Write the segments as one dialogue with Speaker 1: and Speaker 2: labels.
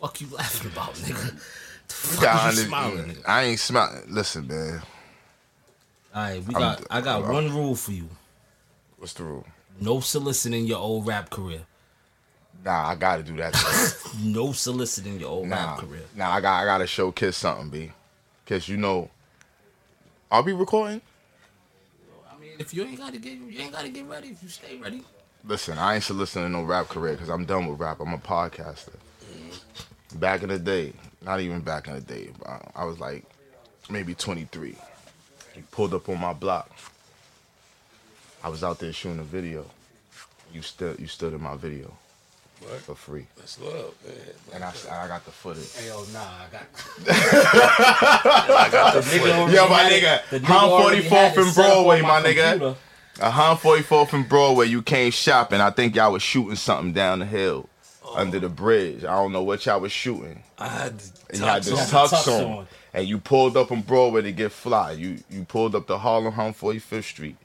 Speaker 1: Fuck you laughing about, nigga? The fuck you smiling, nigga?
Speaker 2: I ain't smiling. Listen, man.
Speaker 1: All right, we
Speaker 2: I'm-
Speaker 1: got. I got
Speaker 2: I'm-
Speaker 1: one rule for you:
Speaker 2: What's the rule?
Speaker 1: no soliciting your old rap career.
Speaker 2: Nah, I gotta do that.
Speaker 1: No soliciting your old
Speaker 2: nah,
Speaker 1: rap career.
Speaker 2: nah, I got I gotta show Kiss something, B. Cause you know. I'll be recording.
Speaker 1: I mean, if you ain't gotta get, you ain't gotta get ready. If you stay ready,
Speaker 2: Listen, I ain't soliciting no rap career because I'm done with rap. I'm a podcaster. Back in the day, not even back in the day, I, I was like maybe 23. He pulled up on my block. I was out there shooting a video. You stood, you stood in my video
Speaker 3: What?
Speaker 2: for free,
Speaker 3: That's love, man.
Speaker 2: and I, I got the footage.
Speaker 1: hell nah, I got.
Speaker 3: I got the
Speaker 1: Nigga
Speaker 3: foot.
Speaker 2: Yo, my nigga,
Speaker 1: the nigga
Speaker 2: Hum
Speaker 1: already
Speaker 2: 44th and
Speaker 1: set up on
Speaker 2: Broadway, my nigga.
Speaker 1: computer.
Speaker 2: A Han 44th and Broadway, you came shopping. I think y'all was shooting something down the hill Oh. under the bridge. I don't know what y'all was shooting.
Speaker 3: I had the
Speaker 2: And you had
Speaker 3: tux
Speaker 2: this tux,
Speaker 1: tux
Speaker 2: on.
Speaker 1: on.
Speaker 2: And you pulled up on Broadway to get fly. You you pulled up to Harlem Hum 45th Street.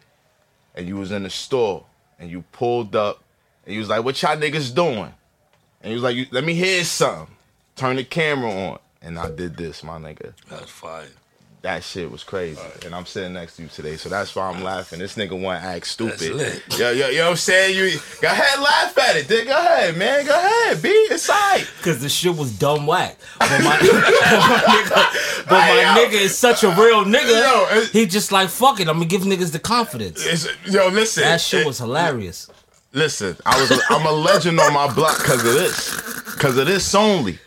Speaker 2: And you was in the store. And you pulled up. And you was like, what y'all niggas doing? And he was like, let me hear something. Turn the camera on. And I did this, my nigga.
Speaker 3: That's fire.
Speaker 2: That shit was crazy. And I'm sitting next to you today, so that's why I'm laughing. This nigga want to act stupid.
Speaker 3: lit.
Speaker 2: Yo, yo, yo, I'm saying you go ahead, laugh at it, dick. Go ahead, man. Go ahead, be it's alright.
Speaker 1: Cause the shit was dumb whack. But my, but my nigga, but my
Speaker 2: Hey, yo.
Speaker 1: nigga is such a real nigga.
Speaker 2: Yo,
Speaker 1: he just like fuck it. I'm gonna give niggas the confidence.
Speaker 2: Yo, listen.
Speaker 1: That shit
Speaker 2: it-
Speaker 1: was hilarious.
Speaker 2: Listen, I was I'm a legend on my block because of this. Because of this only.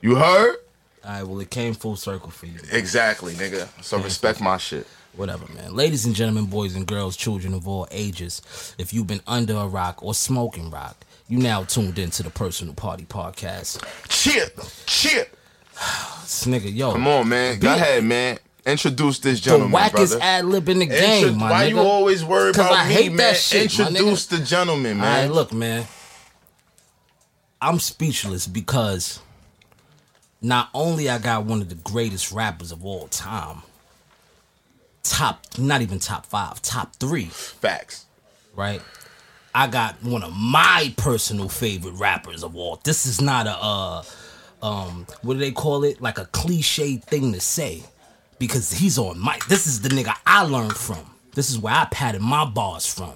Speaker 2: You heard?
Speaker 1: All right, well it came full circle for you.
Speaker 2: Exactly, nigga. So respect my shit.
Speaker 1: Whatever, man. Ladies and gentlemen, boys and girls, children of all ages, if you've been under a rock or smoking rock, you now tuned into the Personal Party Podcast.
Speaker 2: Chip, chip.
Speaker 1: This nigga, yo,
Speaker 2: Come on, man. Go ahead, man. Introduce this gentleman,
Speaker 1: the
Speaker 2: wackest
Speaker 1: ad lib in the game, my
Speaker 2: why
Speaker 1: nigga.
Speaker 2: you always worried
Speaker 1: 'Cause
Speaker 2: about
Speaker 1: I
Speaker 2: me,
Speaker 1: hate
Speaker 2: man?
Speaker 1: that shit,
Speaker 2: Introduce the gentleman,
Speaker 1: All right,
Speaker 2: man.
Speaker 1: look, man. I'm speechless because not only I got one of the greatest rappers of all time, top, not even top five, top three,
Speaker 2: Facts.
Speaker 1: right? I got one of my personal favorite rappers of all. This is not a uh um what do they call it? Like a cliche thing to say. Because he's on mic. This is the nigga I learned from. This is where I patted my bars from.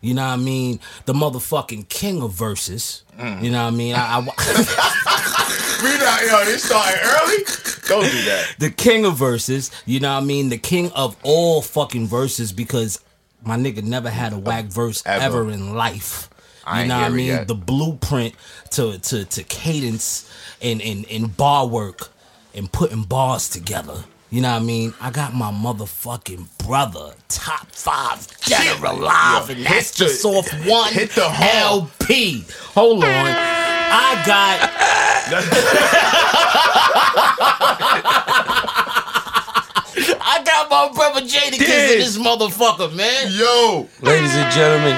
Speaker 1: You know what I mean? The motherfucking king of verses. You know what I mean? I, I
Speaker 2: We not, yo, they started early? Don't do that.
Speaker 1: the king of verses, you know what I mean? The king of all fucking verses because my nigga never had a whack verse
Speaker 2: Ever.
Speaker 1: ever, in life.
Speaker 2: I
Speaker 1: You know what I mean?
Speaker 2: yet.
Speaker 1: The blueprint to to to cadence and, and and bar work and putting bars together. You know what I mean? I got my motherfucking brother, top five dead or alive, and that's
Speaker 2: the-
Speaker 1: just off one
Speaker 2: hit the home.
Speaker 1: LP. Hold on. I got I got my brother Jadakiss
Speaker 3: Yes.
Speaker 1: in this motherfucker, man.
Speaker 2: Yo.
Speaker 3: Ladies and gentlemen,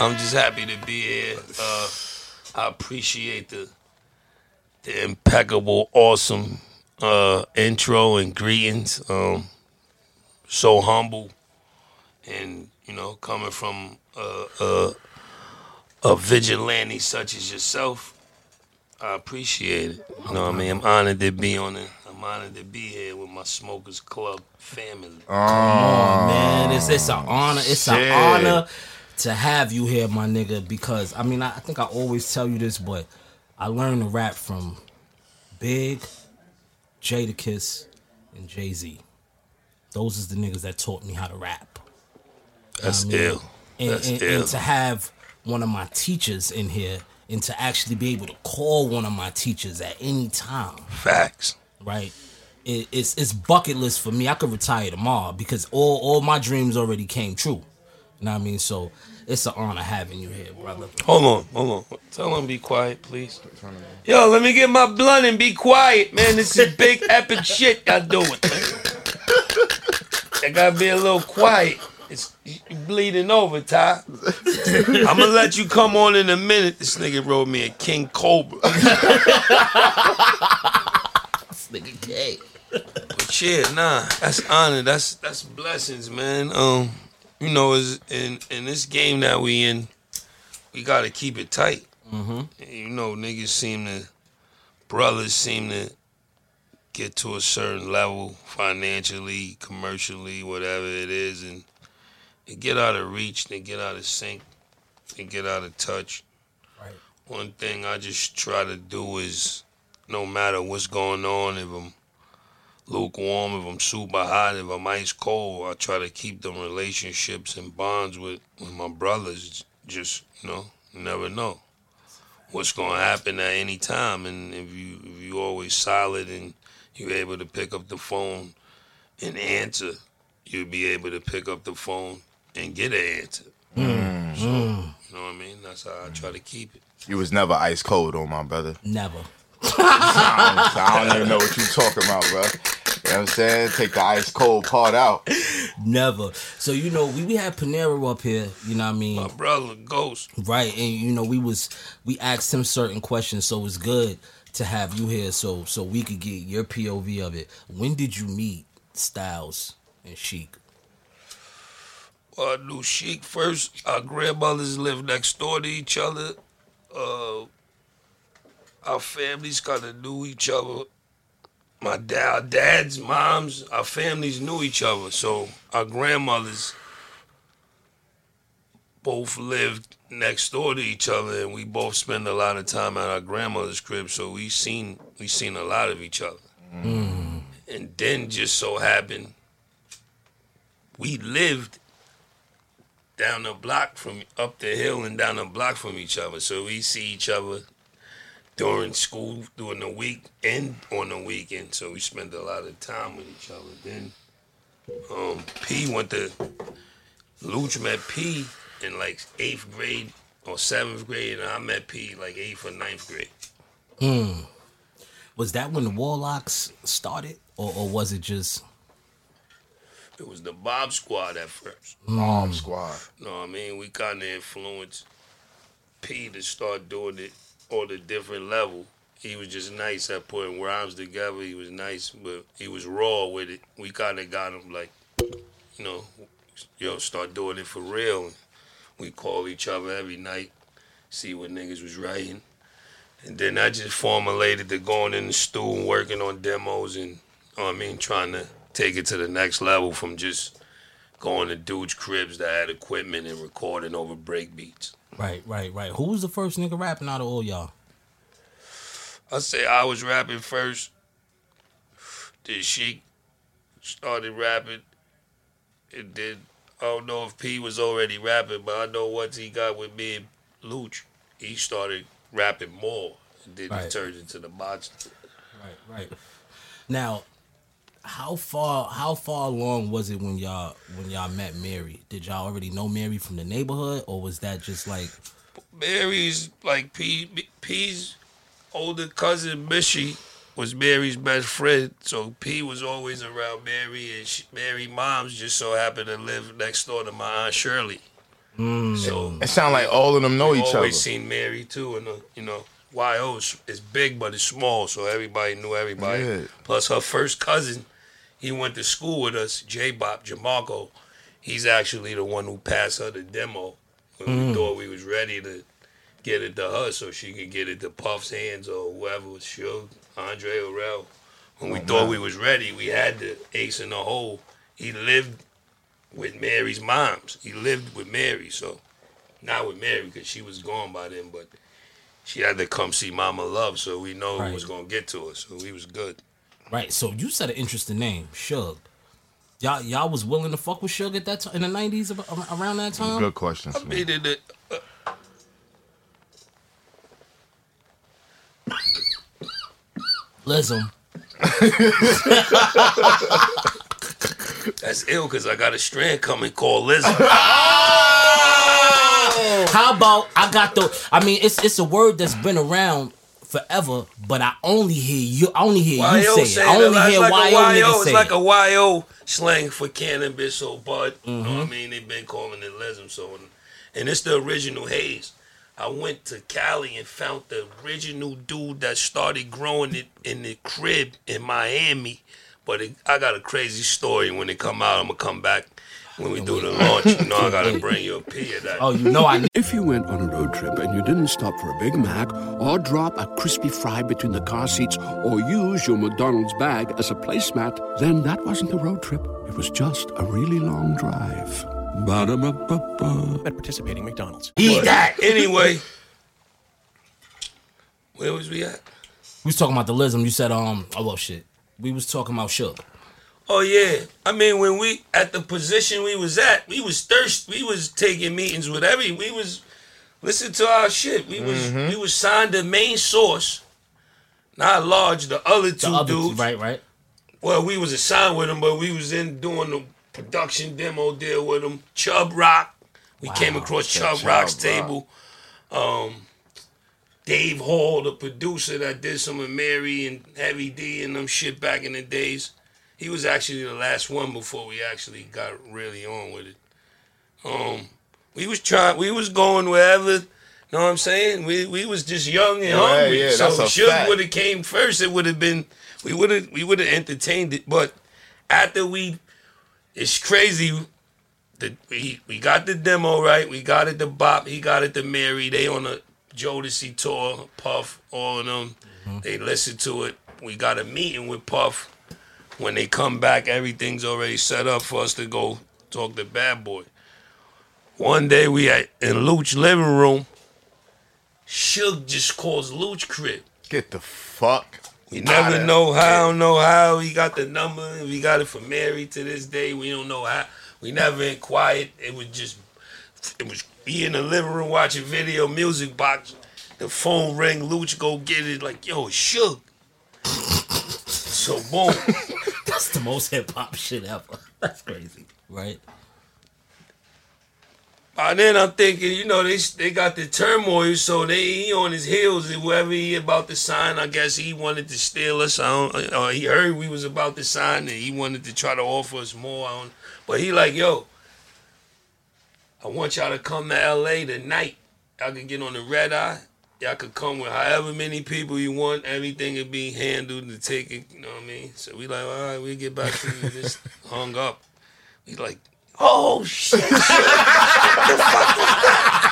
Speaker 3: I'm just happy to be here. Uh, I appreciate the the impeccable, awesome uh, intro and greetings. Um, so humble, and you know, coming from a, a, a vigilante such as yourself, I appreciate it. You know what I mean? I'm honored to be on it. I'm honored to be here with my Smokers Club family.
Speaker 1: Come on, man. It's it's an honor. It's
Speaker 2: Shit.
Speaker 1: an honor to have you here, my nigga. Because I mean, I, I think I always tell you this, but I learned to rap from Big, Jadakiss, and Jay Z. Those is the niggas that taught me how to rap.
Speaker 3: That's
Speaker 1: I mean,
Speaker 3: ill.
Speaker 1: And,
Speaker 3: That's
Speaker 1: and,
Speaker 3: ill.
Speaker 1: and to have one of my teachers in here, and to actually be able to call one of my teachers at any time
Speaker 3: Facts.
Speaker 1: right? It, it's it's bucket list for me. I could retire tomorrow because all all my dreams already came true. You know what I mean? So it's an honor having you here, brother.
Speaker 3: Hold on, hold on. Tell him be quiet, please. Yo, let me get my blunt and be quiet, man. This is big epic shit y'all doing. I gotta be a little quiet. It's bleeding over, Ty. I'm gonna let you come on in a minute. This nigga wrote me a King Cobra.
Speaker 1: This nigga gay.
Speaker 3: But yeah, nah, that's honor. That's that's blessings, man. Um, you know, is in in this game that we in, we gotta keep it tight. Mm-hmm. You know, niggas seem to, brothers seem to get to a certain level financially, commercially, whatever it is, and they get out of reach, they get out of sync, they get out of touch.
Speaker 1: Right.
Speaker 3: One thing I just try to do is, no matter what's going on, if I'm lukewarm, if I'm super hot, if I'm ice cold, I try to keep them relationships and bonds with, with my brothers. Just, you know, never know what's gonna happen at any time. And if you if you always solid and you're able to pick up the phone and answer, you'll be able to pick up the phone and get an answer. Mm. So, you know what I mean? That's how I try to keep it.
Speaker 2: You was never ice cold on my brother.
Speaker 1: Never.
Speaker 2: I don't, I don't even know what you talking about, bro. You know what I'm saying? Take the ice cold part out.
Speaker 1: Never. So you know, we, we had Panero up here, you know what I mean?
Speaker 3: My brother, Ghost.
Speaker 1: Right. And you know, we was we asked him certain questions, so it's good to have you here so so we could get your POV of it. When did you meet Styles and Sheek?
Speaker 3: Well, I knew Sheek first. Our grandmothers lived next door to each other. Uh, our families kind of knew each other. My dad, dads, moms, our families knew each other. So our grandmothers both lived next door to each other, and we both spent a lot of time at our grandmother's crib. So we seen we seen a lot of each other. Mm. And then just so happened we lived down the block from up the hill and down the block from each other. So we see each other during school, during the week, and on the weekend. So we spent a lot of time with each other. Then um, P went to Luch met P in like eighth grade or seventh grade, and I met P like eighth or ninth grade.
Speaker 1: Hmm was that when the Warlocks started? Or, or was it just
Speaker 3: It was the Bob Squad at first.
Speaker 2: Mom squad.
Speaker 3: know what I mean? We kind of influenced P to start doing it on a different level. He was just nice at putting rhymes together. He was nice, but he was raw with it. We kind of got him like, you know, yo, start doing it for real. We call each other every night, see what niggas was writing. And then I just formulated to going in the studio and working on demos and, I mean, trying to take it to the next level from just going to dudes' cribs that had equipment and recording over break beats.
Speaker 1: Right, right, right? Who was the first nigga rapping out of all y'all?
Speaker 3: I say I was rapping first. Then Sheek started rapping. And then I don't know if P was already rapping, but I know once he got with me and Luch, he started rapping more. And then he turned into the monster.
Speaker 1: Right, right. Now, how far how far along was it when y'all when y'all met Mary? Did y'all already know Mary from the neighborhood, or was that just like
Speaker 3: Mary's like P P's older cousin Mishy was Mary's best friend, so P was always around Mary, and she, Mary moms just so happened to live next door to my aunt Shirley. So
Speaker 2: It sound like all of them know
Speaker 3: we
Speaker 2: each other.
Speaker 3: always seen Mary too, and uh, you know YO is, is big but it's small, so everybody knew everybody.
Speaker 2: Yeah.
Speaker 3: Plus her first cousin, he went to school with us, J Bop Jamarco. He's actually the one who passed her the demo when we mm. thought we was ready to get it to her so she could get it to Puff's hands or whoever was Suge, Andre Harrell. When we oh, thought we was ready, we had the ace in the hole. He lived with Mary's moms. He lived with Mary, so not with Mary because she was gone by then, but she had to come see Mama Love, so we know
Speaker 1: Right.
Speaker 3: it was gonna get to her. So we was good.
Speaker 1: Right? So you said an interesting name, Suge. Y'all y'all was willing to fuck with Suge at that time in the nineties around that time.
Speaker 2: Good question.
Speaker 3: I mean, it, it, uh,
Speaker 1: Listen,
Speaker 3: that's ill because I got a strand coming called how
Speaker 1: about I got the. I mean, it's it's a word that's been around forever, but I only hear you. I only hear you say it. I only hear
Speaker 3: like
Speaker 1: YO
Speaker 3: YO. It's like a YO slang for cannabis or bud. You know
Speaker 1: Mm-hmm.
Speaker 3: I mean? They've been calling it lesm. So, and it's the original haze. I went to Cali and found the original dude that started growing it in the crib in Miami. But it, I got a crazy story. When it come out, I'm gonna come back when we do the launch. You know, I gotta bring you a P of that.
Speaker 1: Oh, you know I.
Speaker 4: If you went on a road trip and you didn't stop for a Big Mac or drop a crispy fry between the car seats or use your McDonald's bag as a placemat, then that wasn't a road trip. It was just a really long drive. Ba-da-ba-ba-ba.
Speaker 5: At participating McDonald's.
Speaker 1: Eat that.
Speaker 3: Anyway, where was we at?
Speaker 1: We was talking about the lism. You said um. Oh well, shit. We was talking about Suge.
Speaker 3: Oh yeah, I mean when we at the position we was at, we was thirst. We was taking meetings with every. We was listen to our shit. We was we was signed to main source, not large. The other two
Speaker 1: The other
Speaker 3: dudes,
Speaker 1: right, right.
Speaker 3: well, we was assigned with them, but we was in doing the production demo deal with them. Chubb Rock, we came across Chub,
Speaker 2: Chubb
Speaker 3: Rock's
Speaker 2: Rock.
Speaker 3: table. Um, Dave Hall, the producer that did some of Mary and Heavy D and them shit back in the days. He was actually the last one before we actually got really on with it. Um, we was trying, we was going wherever. You know what I'm saying? We we was just young and
Speaker 2: Yeah,
Speaker 3: hungry.
Speaker 2: yeah,
Speaker 3: so
Speaker 2: that's a
Speaker 3: would have came first. It would have been we would have we would have entertained it. But after we, it's crazy. The, we we got the demo right. We got it to Bop. He got it to Mary. They on a Jodeci tour. Puff, all of them. They listened to it. We got a meeting with Puff. When they come back, everything's already set up for us to go talk to Bad Boy. One day we at in Luch living room. Suge just calls Luch crib.
Speaker 2: Get the fuck.
Speaker 3: We never know how, know how he got the number. We got it from Mary to this day. We don't know how. We never inquired. It was just, it was be in the living room watching video music box. The phone ring. Luch go get it. Like yo, Suge. so boom.
Speaker 1: That's the most hip hop shit ever. That's crazy, right?
Speaker 3: By then I'm thinking, you know, they they got the turmoil, so they he on his heels and whoever he about to sign, I guess he wanted to steal us. I don't, or uh, he heard we was about to sign and he wanted to try to offer us more. I but he like, yo, I want y'all to come to LA tonight. Y'all can get on the red eye. Y'all could come with however many people you want. Everything will be handled to take it. You know what I mean? So we like, all right, we get back to you. Just hung up. We like, oh shit. the fuck was that?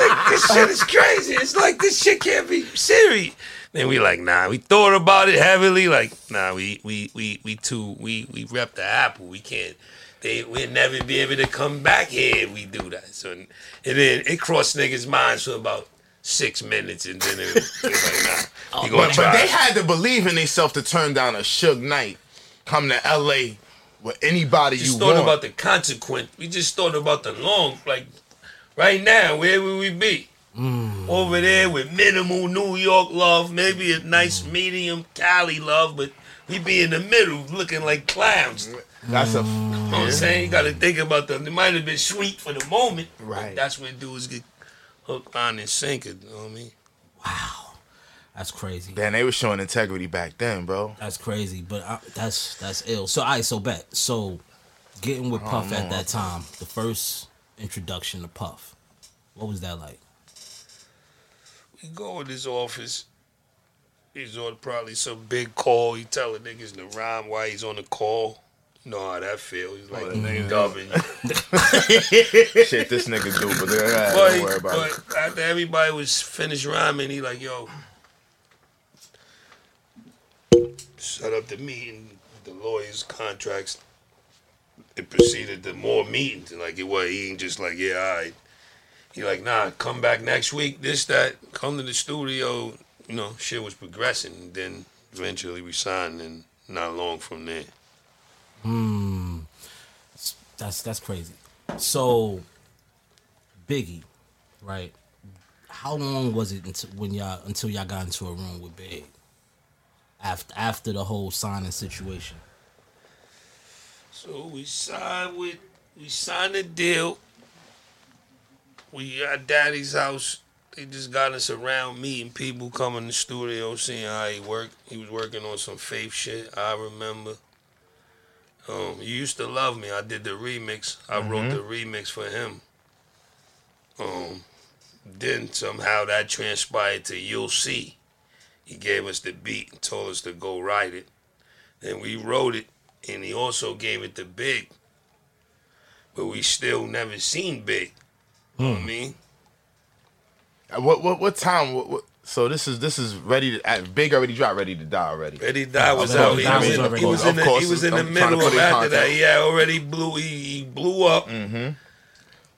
Speaker 3: Like, this shit is crazy. It's like this shit can't be serious. Then we like, nah, we thought about it heavily. Like, nah, we we we we too we we rep the apple. We can't. They we'll never be able to come back here if we do that. So and then it crossed niggas' minds for about six minutes, and then it, like, nah, you oh, gonna
Speaker 2: But, but they had to believe in themselves to turn down a Suge Knight, come to LA with anybody you
Speaker 3: just
Speaker 2: you
Speaker 3: thought
Speaker 2: want.
Speaker 3: about the consequence. We just thought about the long, like right now, where would we be? Hmm. Over there with minimal New York love, maybe a nice hmm. medium Cali love, but we be in the middle looking like clowns. You know
Speaker 2: That's a
Speaker 3: what I'm saying? You gotta think about them. It might have been sweet for the moment.
Speaker 2: Right.
Speaker 3: That's when dudes get hooked on and sinker, you know what I mean? Wow.
Speaker 1: That's crazy.
Speaker 2: Damn, they were showing integrity back then, bro.
Speaker 1: That's crazy, but I, that's that's ill. So I so bet. So getting with Puff at that time, the first introduction to Puff, what was that like?
Speaker 3: We go in his office. He's on probably some big call. He telling niggas to rhyme while he's on the call. Know that feels. He's like
Speaker 2: that nigga-
Speaker 3: dubbing.
Speaker 2: Shit, this nigga do, but they,
Speaker 3: But,
Speaker 2: don't worry about it.
Speaker 3: after everybody was finished rhyming, he like, yo, set up the meeting, the lawyers' contracts. It proceeded to more meetings. Like it was, he ain't just like, yeah, all right. He like, nah, come back next week, this, that, come to the studio. You know, shit was progressing. Then eventually we signed and not long from there. Hmm.
Speaker 1: That's that's crazy. So Biggie, right? How long was it until when y'all until y'all got into a room with Big? After after the whole signing situation.
Speaker 3: So we signed with we signed a deal. we at Daddy's house. They just got us around meeting people, coming to the studio, seeing how he worked. He was working on some faith shit. I remember. Um, you used to love me. I did the remix. I wrote the remix for him. Um, then somehow that transpired to You'll See. He gave us the beat and told us to go write it. Then we wrote it, and he also gave it to Big. But we still never seen Big. You know what I mean?
Speaker 2: Uh, What what what time? What, what, so this is this is ready to uh, big already dropped, ready to die already.
Speaker 3: Ready to Die was out. He was, in, he was in the, he was in the
Speaker 2: I'm trying to
Speaker 3: middle of after that. Yeah, already blew. He, he blew up.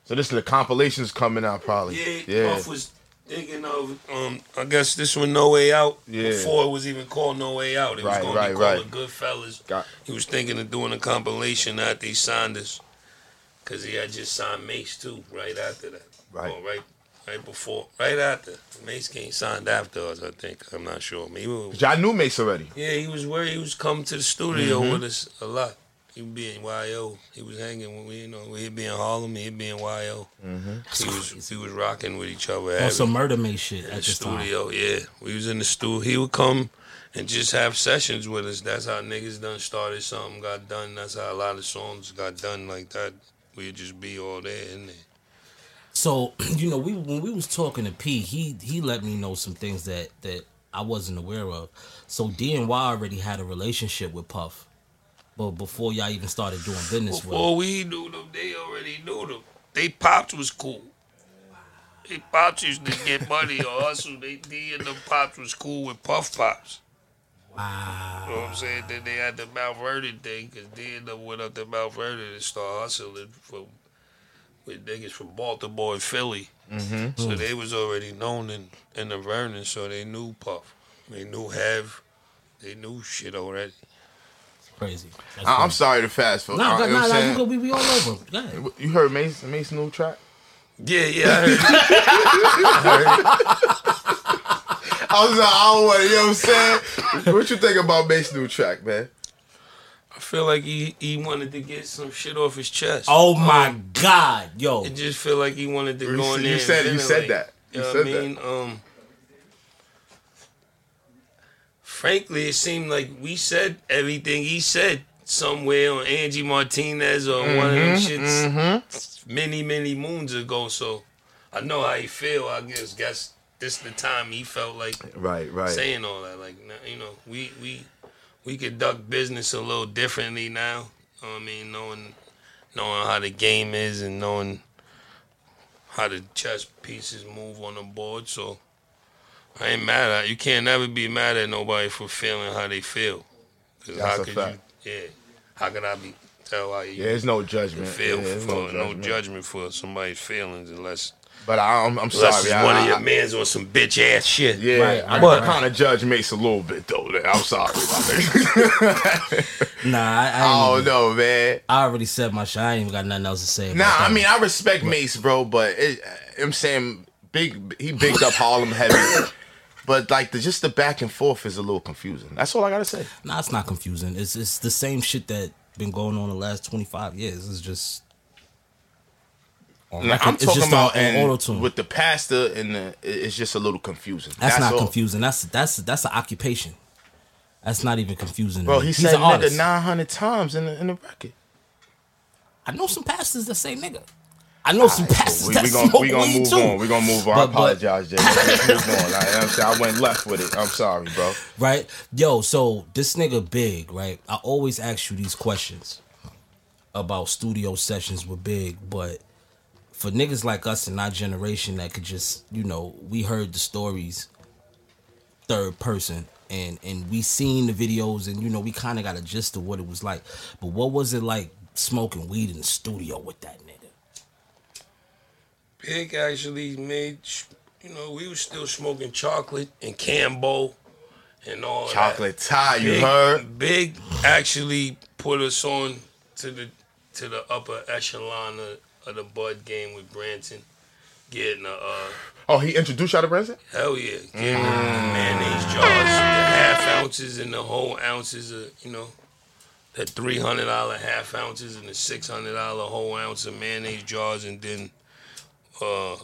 Speaker 2: So this is the compilations coming out probably.
Speaker 3: Yeah,
Speaker 2: yeah.
Speaker 3: Puff was thinking of. Um, I guess this one, No Way Out.
Speaker 2: Yeah.
Speaker 3: Before it was even called No Way Out, it
Speaker 2: Right,
Speaker 3: was going
Speaker 2: right,
Speaker 3: to be called
Speaker 2: right.
Speaker 3: Goodfellas.
Speaker 2: Got-
Speaker 3: He was thinking of doing a compilation after he signed us, cause he had just signed Mase too. Right after that.
Speaker 2: Right.
Speaker 3: Or right. Right before, right after Mase came signed after us, I think. I'm not sure. Maybe. it was-
Speaker 2: Y'all knew Mase already.
Speaker 3: Yeah, he was where he was coming to the studio
Speaker 2: Mm-hmm.
Speaker 3: with us a lot. He would be in YO. He was hanging when we, you know, he'd be in Harlem, he'd be in YO.
Speaker 2: Mm-hmm.
Speaker 3: He was he was rocking with each other.
Speaker 1: On some murder made shit at
Speaker 3: the
Speaker 1: this time.
Speaker 3: studio. Yeah, we was in the studio. He would come and just have sessions with us. That's how niggas done started. Something got done. That's how a lot of songs got done like that. We'd just be all there in there.
Speaker 1: So you know, we when we was talking to P, he he let me know some things that that I wasn't aware of. So DNY already had a relationship with Puff, but before y'all even started doing business with.
Speaker 3: Before
Speaker 1: him.
Speaker 3: we knew them, they already knew them. They pops was cool. They pops used to get money or hustle. They, they and them pops was cool with Puff Pops.
Speaker 1: Wow.
Speaker 3: You know what I'm saying? Then they had the Mount Vernon thing because they ended up went up to Mount Vernon and started hustling for with niggas from Baltimore and Philly. Mm-hmm. So they was already known in, in the Vernon, so they knew Puff. They knew Hev. They knew shit already.
Speaker 1: It's crazy. That's
Speaker 2: I, I'm
Speaker 1: crazy.
Speaker 2: sorry to fast forward.
Speaker 1: Nah,
Speaker 2: Uh,
Speaker 1: nah,
Speaker 2: you
Speaker 1: nah, nah, you go, we, we all over. Go.
Speaker 2: You heard Mase Mase new track?
Speaker 3: Yeah, yeah, I heard. I heard.
Speaker 2: I was like, I don't want to, you know what I'm saying? what you think about Mase new track, man?
Speaker 3: I feel like he, he wanted to get some shit off his chest.
Speaker 1: Oh my God, yo.
Speaker 3: It just feel like he wanted to
Speaker 2: You
Speaker 3: go in
Speaker 2: said-
Speaker 3: there.
Speaker 2: you
Speaker 3: and
Speaker 2: said- you said
Speaker 3: ventilate.
Speaker 2: that. You
Speaker 3: know
Speaker 2: said
Speaker 3: what I
Speaker 2: that.
Speaker 3: Um, frankly, it seemed like we said everything he said somewhere on Angie Martinez or one of them
Speaker 2: Mm-hmm,
Speaker 3: shits many, many moons ago. So I know how he feel. I guess guess this the time he felt like
Speaker 2: Right, right.
Speaker 3: saying all that. Like now, you know, we we we conduct business a little differently now. You know I mean, knowing knowing how the game is and knowing how the chess pieces move on the board. So I ain't mad at you. Can't never be mad at nobody for feeling how they feel. 'Cause
Speaker 2: That's
Speaker 3: how
Speaker 2: a
Speaker 3: could
Speaker 2: fact.
Speaker 3: you? Yeah. How could I be tell how you
Speaker 2: Yeah, there's no judgment.
Speaker 3: feel
Speaker 2: Yeah,
Speaker 3: for
Speaker 2: no
Speaker 3: no
Speaker 2: judgment.
Speaker 3: judgment. for somebody's feelings unless
Speaker 2: But I, I'm, I'm
Speaker 3: unless
Speaker 2: sorry.
Speaker 3: it's
Speaker 2: I,
Speaker 3: one
Speaker 2: I,
Speaker 3: of your
Speaker 2: I-
Speaker 3: mans on some bitch ass shit.
Speaker 2: Yeah,
Speaker 1: Right,
Speaker 2: I,
Speaker 1: right,
Speaker 2: kind of judge Mase a little bit though. man. I'm sorry. I
Speaker 1: Nah, I, I,
Speaker 2: don't oh,
Speaker 1: even-
Speaker 2: know, man.
Speaker 1: I already said my shit. I ain't even got nothing else to say. About
Speaker 2: Nah, I mean I respect Mase, bro, but it, I'm saying big. He bigged up Harlem heavy, but like the just the back and forth is a little confusing. That's all I gotta say.
Speaker 1: Nah, it's not confusing. It's it's the same shit that been going on the last twenty five years. It's just. On
Speaker 2: Now. I'm
Speaker 1: It's
Speaker 2: talking
Speaker 1: just
Speaker 2: about
Speaker 1: on
Speaker 2: and
Speaker 1: auto-tune.
Speaker 2: with the pastor and the, it's just a little confusing.
Speaker 1: That's, not
Speaker 2: all.
Speaker 1: confusing. That's that's that's an occupation. That's not even confusing.
Speaker 2: Bro, he
Speaker 1: He's
Speaker 2: said nigga 900 times in the in the record.
Speaker 1: I know some pastors that say nigga. I know some pastors
Speaker 2: We,
Speaker 1: that
Speaker 2: we gonna
Speaker 1: smoke
Speaker 2: we gonna
Speaker 1: weed
Speaker 2: move
Speaker 1: too.
Speaker 2: on. We gonna move on. I
Speaker 1: But-
Speaker 2: apologize, Jay. Let's move on. I, you know what I'm saying? I went left with it. I'm sorry, bro.
Speaker 1: right? Yo, so this nigga Big, right? I always ask you these questions about studio sessions with Big, but for niggas like us in our generation that could just, you know, we heard the stories third person and and we seen the videos and you know we kind of got a gist of what it was like. But what was it like smoking weed in the studio with that nigga?
Speaker 3: Big actually made, you know, we was still smoking chocolate and Cambo and all that.
Speaker 2: Chocolate Thai, you
Speaker 3: Big,
Speaker 2: heard?
Speaker 3: Big actually put us on to the to the upper echelon of, of the Bud game with Branson, getting a uh,
Speaker 2: Oh, he introduced y'all to Branson?
Speaker 3: hell yeah, getting the mayonnaise jars, the half ounces and the whole ounces of you know. The three hundred dollar half ounces and the six hundred dollar whole ounce of mayonnaise jars, and then uh,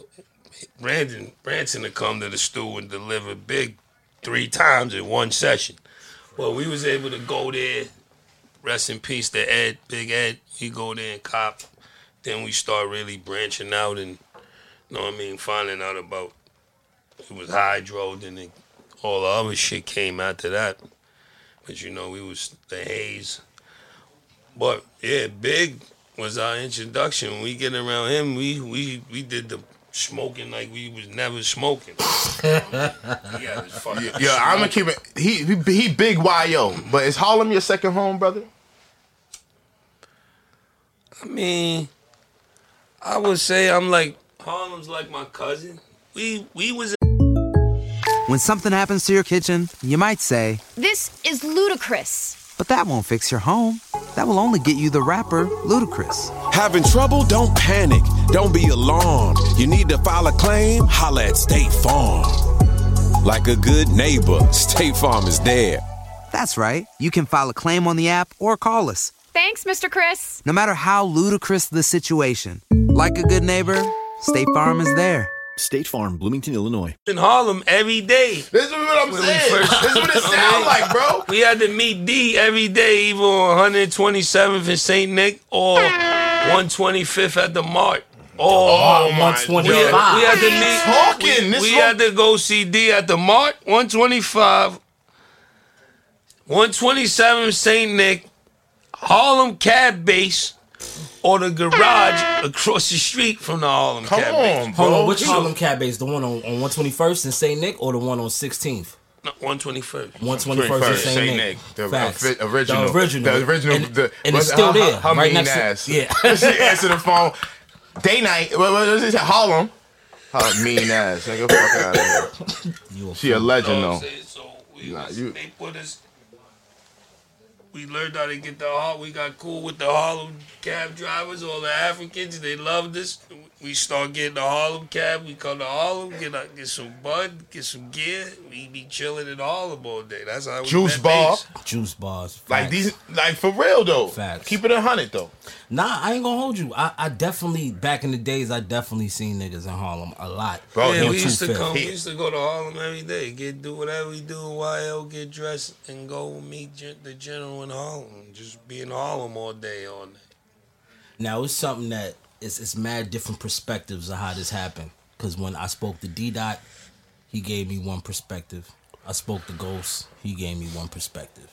Speaker 3: Brandon Branson to come to the stool and deliver big three times in one session. Well, we was able to go there. Rest in peace to Ed, Big Ed. He go there and cop. Then we start really branching out and, you know what I mean, finding out about it was hydro. Then it, all the other shit came after that. But you know, we was the haze. But yeah, Big was our introduction. When we get around him, we we we did the smoking like we was never smoking. yeah,
Speaker 2: Yeah, I'm gonna keep it. He, he he big yo, but is Harlem your second home, brother?
Speaker 3: I mean, I would say I'm like Harlem's like my cousin. We we was
Speaker 6: When something happens to your kitchen, you might say,
Speaker 7: This is ludicrous.
Speaker 6: but that won't fix your home. That will only get you the rapper, Ludacris.
Speaker 8: Having trouble? Don't panic. Don't be alarmed. You need to file a claim? Holla at State Farm. Like a good neighbor, State Farm is there.
Speaker 6: That's right. You can file a claim on the app or call us.
Speaker 7: Thanks, Mr. Chris.
Speaker 6: No matter how ludicrous the situation, like a good neighbor, State Farm is there.
Speaker 5: State Farm, Bloomington, Illinois.
Speaker 3: in Harlem every day.
Speaker 2: This is what I'm
Speaker 3: When
Speaker 2: saying.
Speaker 3: first-
Speaker 2: This is what it sounds like, bro.
Speaker 3: We had to meet D every day, either on 127th in St. Nick or 125th at the Mart. Or
Speaker 2: Oh, my
Speaker 3: we had, we had to meet.
Speaker 2: Talking.
Speaker 3: We, we
Speaker 2: one-
Speaker 3: had to go see D at the Mart, 125, 127 St. Nick, Harlem Cab Base, or the garage ah. across the street from the Harlem
Speaker 2: Come
Speaker 3: Cab Base.
Speaker 2: on, bro.
Speaker 1: Hold on, which
Speaker 2: You-
Speaker 1: Harlem Cab base? The one on, on 121st and St. Nick or the one on 16th?
Speaker 3: No, 121st.
Speaker 1: 121st in St. Nick.
Speaker 2: Nick, the
Speaker 1: Facts.
Speaker 2: ori- original,
Speaker 1: The original.
Speaker 2: the original,
Speaker 1: And,
Speaker 2: the,
Speaker 1: and it's still
Speaker 2: her-
Speaker 1: there.
Speaker 2: Her, her
Speaker 1: right
Speaker 2: mean
Speaker 1: next
Speaker 2: ass.
Speaker 1: to Yeah.
Speaker 2: she answered the phone. Day night. What, what was it? Harlem. Her mean ass. Nigga, fuck out of here.
Speaker 1: You a
Speaker 2: She a legend
Speaker 3: know what I'm
Speaker 2: though.
Speaker 3: saying? So we
Speaker 2: Nah,
Speaker 3: was,
Speaker 2: you-
Speaker 3: they put us. We learned how to get the Har- We got cool with the Harlem cab drivers, all the Africans. They loved us. We start getting the Harlem cab. We come to Harlem, get a, get some bud, get some gear. We be chilling in Harlem all day. That's how we
Speaker 2: Juice
Speaker 3: met
Speaker 2: bar.
Speaker 3: Bass.
Speaker 1: Juice bars.
Speaker 2: Like these, like for real though.
Speaker 1: Facts.
Speaker 2: Keep it a hundred though.
Speaker 1: Nah, I ain't gonna hold you. I, I definitely back in the days I definitely seen niggas in Harlem a lot.
Speaker 2: Bro,
Speaker 3: Yeah,
Speaker 2: he-
Speaker 3: we used to
Speaker 1: 250.
Speaker 3: come. We used to go to Harlem every day. Get do whatever we do. YL get dressed and go meet gen- the general in Harlem. Just be in Harlem all day, all night.
Speaker 1: Now it's something that it's it's mad different perspectives of how this happened. Cause when I spoke to D Dot, he gave me one perspective. I spoke to Ghost, he gave me one perspective.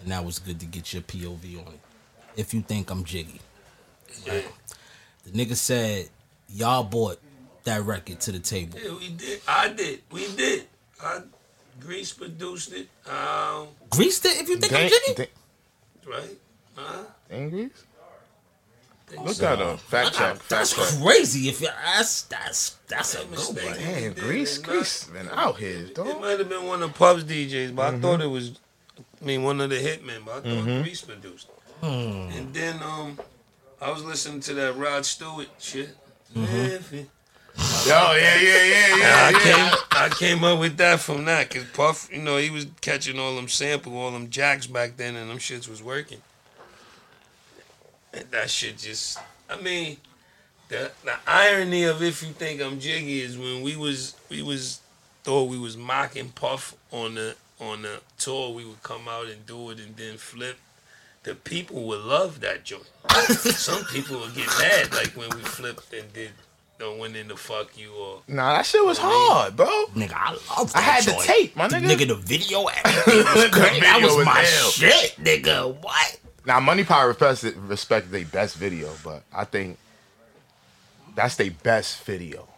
Speaker 1: And that was good to get your POV on it. If you think I'm jiggy. Right? The nigga said, Y'all bought that record to the table.
Speaker 3: Yeah, we did. I did. We did. I Grease produced it. Um,
Speaker 1: Greased it if you think I'm jiggy?
Speaker 2: dang,
Speaker 3: right? Huh?
Speaker 2: Grease?
Speaker 3: Think
Speaker 2: Look
Speaker 3: so.
Speaker 2: that up. Fact check.
Speaker 1: That's
Speaker 2: Fact check.
Speaker 1: crazy. If you ask, that's that's a good
Speaker 3: mistake.
Speaker 1: one.
Speaker 2: Damn,
Speaker 3: It
Speaker 2: Grease, Grease been out here,
Speaker 3: It
Speaker 2: dog.
Speaker 3: might have been one of Puff's DJs, but
Speaker 2: Mm-hmm.
Speaker 3: I thought it was. I mean, one of the hitmen, but I thought Grease produced. it. And then um, I was listening to that Rod Stewart shit. If it-
Speaker 2: Yo, yeah, yeah, yeah,
Speaker 3: And
Speaker 2: yeah,
Speaker 3: I
Speaker 2: yeah.
Speaker 3: came, I came up with that from that, cause Puff, you know, he was catching all them sample, all them jacks back then, and them shits was working. And that shit just, I mean, the the irony of if you think I'm jiggy is when we was we was thought we was mocking Puff on the on the tour, we would come out and do it and then flip. The people would love that joint. Some people would get mad, like when we flipped and did. Don't went in the fuck you or
Speaker 2: Nah, that shit was hard, bro.
Speaker 1: Nigga, I love
Speaker 2: I had the tape, my
Speaker 1: The
Speaker 2: nigga.
Speaker 1: nigga, the video everything was
Speaker 2: The
Speaker 1: great. that was
Speaker 2: was
Speaker 1: my
Speaker 2: ill.
Speaker 1: shit, nigga. What?
Speaker 2: Now, Money Power respected respected their best video, but I think that's their best video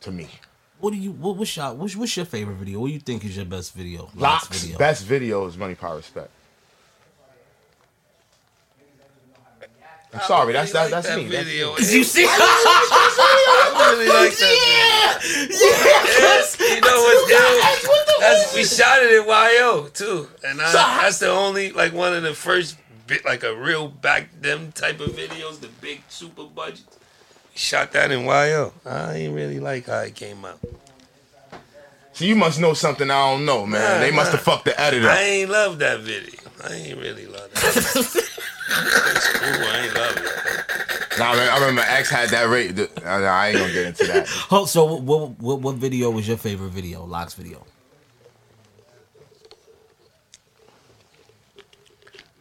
Speaker 2: to me.
Speaker 1: What do you? What, what's your? What's, what's your favorite video? What do you think is your best video? Last
Speaker 2: LOX
Speaker 1: video.
Speaker 2: best video is Money Power Respect. I'm sorry, that's that, that's me. That's me.
Speaker 3: video.
Speaker 1: You see?
Speaker 3: I really like that video. Yeah, you know what's ill? That's, we shot it at YO too, and I, that's the only like one of the first bit like a real back them type of videos, the big super budget. Shot that in YO. I ain't really like how it came out.
Speaker 2: So you must know something I don't know, man.
Speaker 3: Nah,
Speaker 2: they must have fucked the editor.
Speaker 3: I ain't love that video. I ain't really love that. it's cool. I ain't love it.
Speaker 2: Nah, I remember, I remember X had that rate. I, I ain't gonna get into that.
Speaker 1: Oh, so what, what what video was your favorite video? LOX video.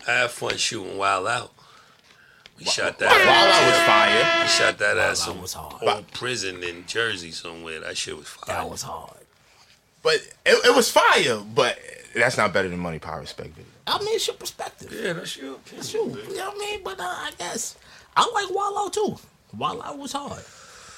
Speaker 3: I had fun shooting Wild Out. We shot that.
Speaker 2: Wild Out was fire.
Speaker 3: We shot that at
Speaker 1: Out
Speaker 3: some
Speaker 1: was hard.
Speaker 3: old prison in Jersey somewhere. That shit was fire.
Speaker 1: That was hard.
Speaker 2: But it, it was fire. But that's not better than Money, Power, Respect video.
Speaker 1: I mean, it's your perspective.
Speaker 3: Yeah, that's your you.
Speaker 1: That's you. You know what I mean? But uh, I guess I like Wild Out too. Wild Out was hard.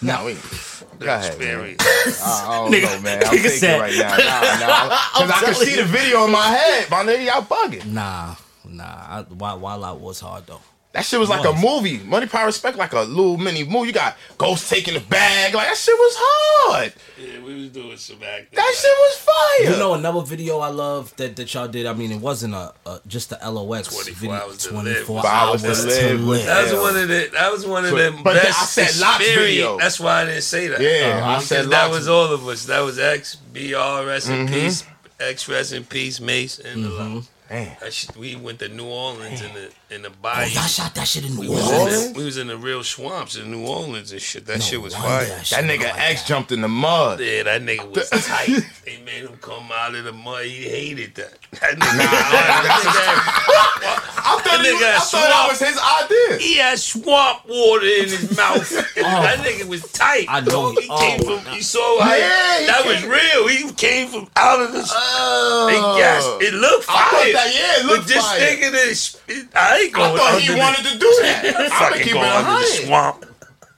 Speaker 2: No, we. Go ahead, man.
Speaker 3: Experience.
Speaker 2: I, I don't know, man. I'm
Speaker 1: nigga
Speaker 2: thinking
Speaker 1: said-
Speaker 2: right now. Nah, nah. Because I can
Speaker 1: telling
Speaker 2: see the video in my head. My nigga, y'all bugging.
Speaker 1: Nah, nah. I, Wild, Wild Out was hard though.
Speaker 2: That shit was like a movie. Money, Power, Respect, like a little mini movie. You got Ghost taking the bag. Like, that shit was hard.
Speaker 3: Yeah, we was doing some acting.
Speaker 2: That shit was fire.
Speaker 1: You know another video I love that, that y'all did. I mean, it wasn't a, a just the LOX
Speaker 3: 24
Speaker 1: video.
Speaker 3: hours to
Speaker 1: Twenty
Speaker 3: live.
Speaker 2: Hours
Speaker 1: hours
Speaker 2: to
Speaker 1: to
Speaker 2: live
Speaker 1: live.
Speaker 3: That was one of the. That was one of
Speaker 2: But-
Speaker 3: them
Speaker 2: but
Speaker 3: best
Speaker 2: I said
Speaker 3: LOX
Speaker 2: video.
Speaker 3: That's why I didn't say that.
Speaker 2: Yeah, I
Speaker 3: Because
Speaker 2: said
Speaker 3: that was all of us. That was X, BR, rest in
Speaker 2: Mhm.
Speaker 3: peace. X, rest in peace, Mase, and the
Speaker 1: Mm-hmm.
Speaker 3: Lot.
Speaker 2: Damn.
Speaker 3: That shit, we went to New Orleans in the in the
Speaker 1: Oh, y'all shot that shit in
Speaker 3: we
Speaker 1: New
Speaker 3: was,
Speaker 1: Orleans.
Speaker 3: in the, we was in the real swamps in New Orleans and shit. That
Speaker 1: No
Speaker 3: shit was
Speaker 1: wonder
Speaker 3: fire.
Speaker 1: that
Speaker 2: That nigga
Speaker 1: like
Speaker 2: X
Speaker 1: that.
Speaker 2: jumped in the mud.
Speaker 3: Yeah, that nigga was tight. They made him come out of the mud. He hated that. That nigga,
Speaker 2: I thought,
Speaker 3: That
Speaker 2: he-
Speaker 3: nigga
Speaker 2: I
Speaker 3: had
Speaker 2: thought that was his idea.
Speaker 3: he had swamp water in his mouth. That oh. nigga was tight.
Speaker 1: I know.
Speaker 3: He came
Speaker 1: Oh,
Speaker 3: from. He saw
Speaker 2: Yeah, he
Speaker 3: that
Speaker 2: came-
Speaker 3: was real. He came from out of the.
Speaker 2: Oh.
Speaker 3: They gas. It looked
Speaker 2: I
Speaker 3: fire.
Speaker 2: thought that, yeah, it looked
Speaker 3: but just
Speaker 2: fire.
Speaker 3: thinking this, it, I ain't
Speaker 2: I thought he wanted
Speaker 3: the,
Speaker 2: to do that. I'm
Speaker 3: fucking
Speaker 2: gonna keep it
Speaker 3: going
Speaker 2: a
Speaker 3: under the swamp.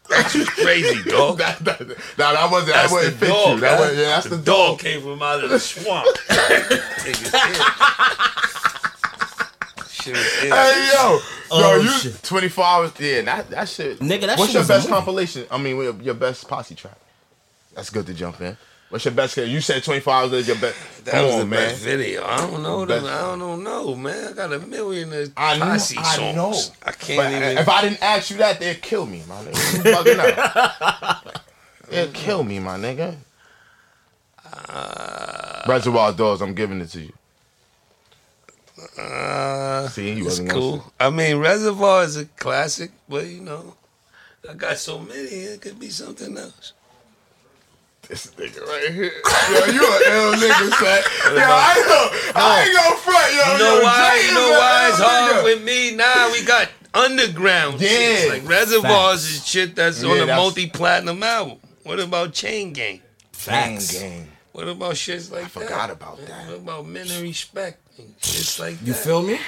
Speaker 3: That's just crazy, dog.
Speaker 2: That, that, that, that wasn't.
Speaker 3: That's
Speaker 2: that wouldn't
Speaker 3: the
Speaker 2: fit
Speaker 3: dog.
Speaker 2: you. That was, yeah, that's the, dog.
Speaker 3: came from out of the swamp. Nigga, yeah. Shit was ill.
Speaker 2: Hey yo, yo,
Speaker 1: Oh,
Speaker 2: you
Speaker 1: shit.
Speaker 2: 24 hours. Yeah, that that shit.
Speaker 1: Nigga, that
Speaker 2: What's
Speaker 1: shit
Speaker 2: your best
Speaker 1: movie.
Speaker 2: compilation? I mean, your, your best posse track. That's good to jump in. What's your best? You said 24 hours is your best.
Speaker 3: That
Speaker 2: Come
Speaker 3: was
Speaker 2: on,
Speaker 3: the
Speaker 2: man.
Speaker 3: best video. I don't know.
Speaker 2: Best-
Speaker 3: I don't know, man. I got a million of
Speaker 2: I know.
Speaker 3: posse
Speaker 2: I know.
Speaker 3: I can't
Speaker 2: But uh,
Speaker 3: even.
Speaker 2: if I didn't ask you that, they'd kill me, my nigga. You bugging out. They'd kill me, my nigga. Reservoir Dogs, I'm giving it to you.
Speaker 3: Uh,
Speaker 2: See, you wasn't gonna
Speaker 3: cool. I mean, Reservoir is a classic, but you know, I got so many. It could be something else.
Speaker 2: This nigga right here. Yo, you an ill nigga, son. Yo, I ain't gonna, I ain't gonna front, yo.
Speaker 3: You know
Speaker 2: yo,
Speaker 3: why? You know why it's hard
Speaker 2: nigga.
Speaker 3: with me? Nah, we got underground
Speaker 2: Yeah.
Speaker 3: shit. Like Reservoirs is shit that's
Speaker 2: Yeah,
Speaker 3: on a multi-platinum album. What about Chain Gang?
Speaker 1: Facts.
Speaker 2: Gang, gang.
Speaker 3: What about shits like
Speaker 2: I
Speaker 3: that?
Speaker 2: forgot about that.
Speaker 3: What about men and respect and shits like
Speaker 1: You
Speaker 3: that?
Speaker 1: feel me?
Speaker 3: You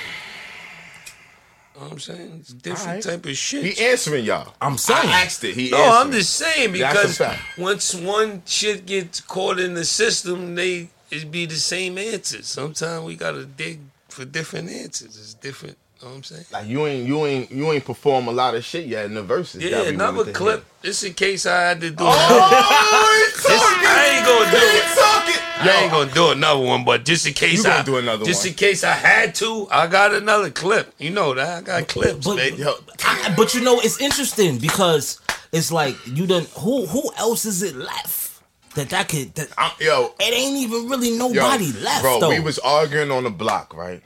Speaker 3: know what I'm saying? It's different
Speaker 2: Alright.
Speaker 3: type of shit.
Speaker 2: He answering y'all.
Speaker 1: I'm saying.
Speaker 2: I asked it. He
Speaker 3: no,
Speaker 2: answered.
Speaker 3: I'm just saying because once one shit gets caught in the system, they it be the same answers. Sometimes we gotta dig for different answers. It's different. You know what I'm saying?
Speaker 2: Like you ain't you ain't you ain't perform a lot of shit yet in the verses.
Speaker 3: Yeah, another clip. Just in case I had to do.
Speaker 2: Oh,
Speaker 3: This-
Speaker 2: talking.
Speaker 3: I ain't gonna do it.
Speaker 2: talking.
Speaker 3: I ain't gonna do another one, but just in case
Speaker 2: You gonna
Speaker 3: I
Speaker 2: do another
Speaker 3: just
Speaker 2: one.
Speaker 3: in case I had to, I got another clip. You know that I got clips,
Speaker 1: But,
Speaker 3: baby.
Speaker 2: Yo,
Speaker 1: I, but you know, it's interesting because it's like you done. Who who else is it left that that could? That,
Speaker 2: I'm, yo,
Speaker 1: it ain't even really
Speaker 2: yo,
Speaker 1: nobody left
Speaker 2: bro.
Speaker 1: though.
Speaker 2: We was arguing on the block, right?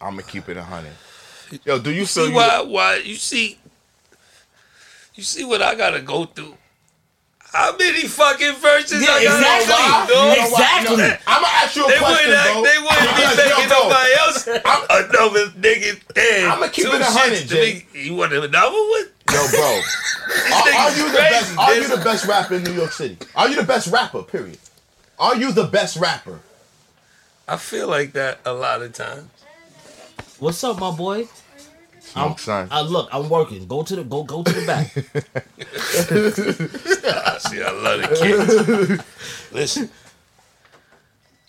Speaker 2: I'm gonna keep it a hundred. Yo, do you feel
Speaker 3: see
Speaker 2: you?
Speaker 3: why? Why you see? You see what I gotta go through? How many fucking verses
Speaker 1: Yeah,
Speaker 3: I gotta
Speaker 1: exactly.
Speaker 3: do, dog?
Speaker 1: Exactly.
Speaker 2: No, I'm gonna ask you a
Speaker 3: They
Speaker 2: question,
Speaker 3: wouldn't,
Speaker 2: bro.
Speaker 3: they wouldn't be
Speaker 2: Yo,
Speaker 3: making
Speaker 2: bro,
Speaker 3: nobody else another nigga. Damn,
Speaker 2: I'ma keep
Speaker 3: two
Speaker 2: it a hundred,
Speaker 3: shits to
Speaker 2: Jay.
Speaker 3: be- You want another one?
Speaker 2: Yo, bro. are,
Speaker 3: nigga's
Speaker 2: are you the best? Are you the best rapper in New York City? Are you the best rapper? Period. Are you the best rapper?
Speaker 3: I feel like that a lot of times.
Speaker 1: What's up, my boy?
Speaker 2: Smoke, son.
Speaker 1: I look. I'm working. Go to the go. Go to the back.
Speaker 3: See, I love the kids. Listen,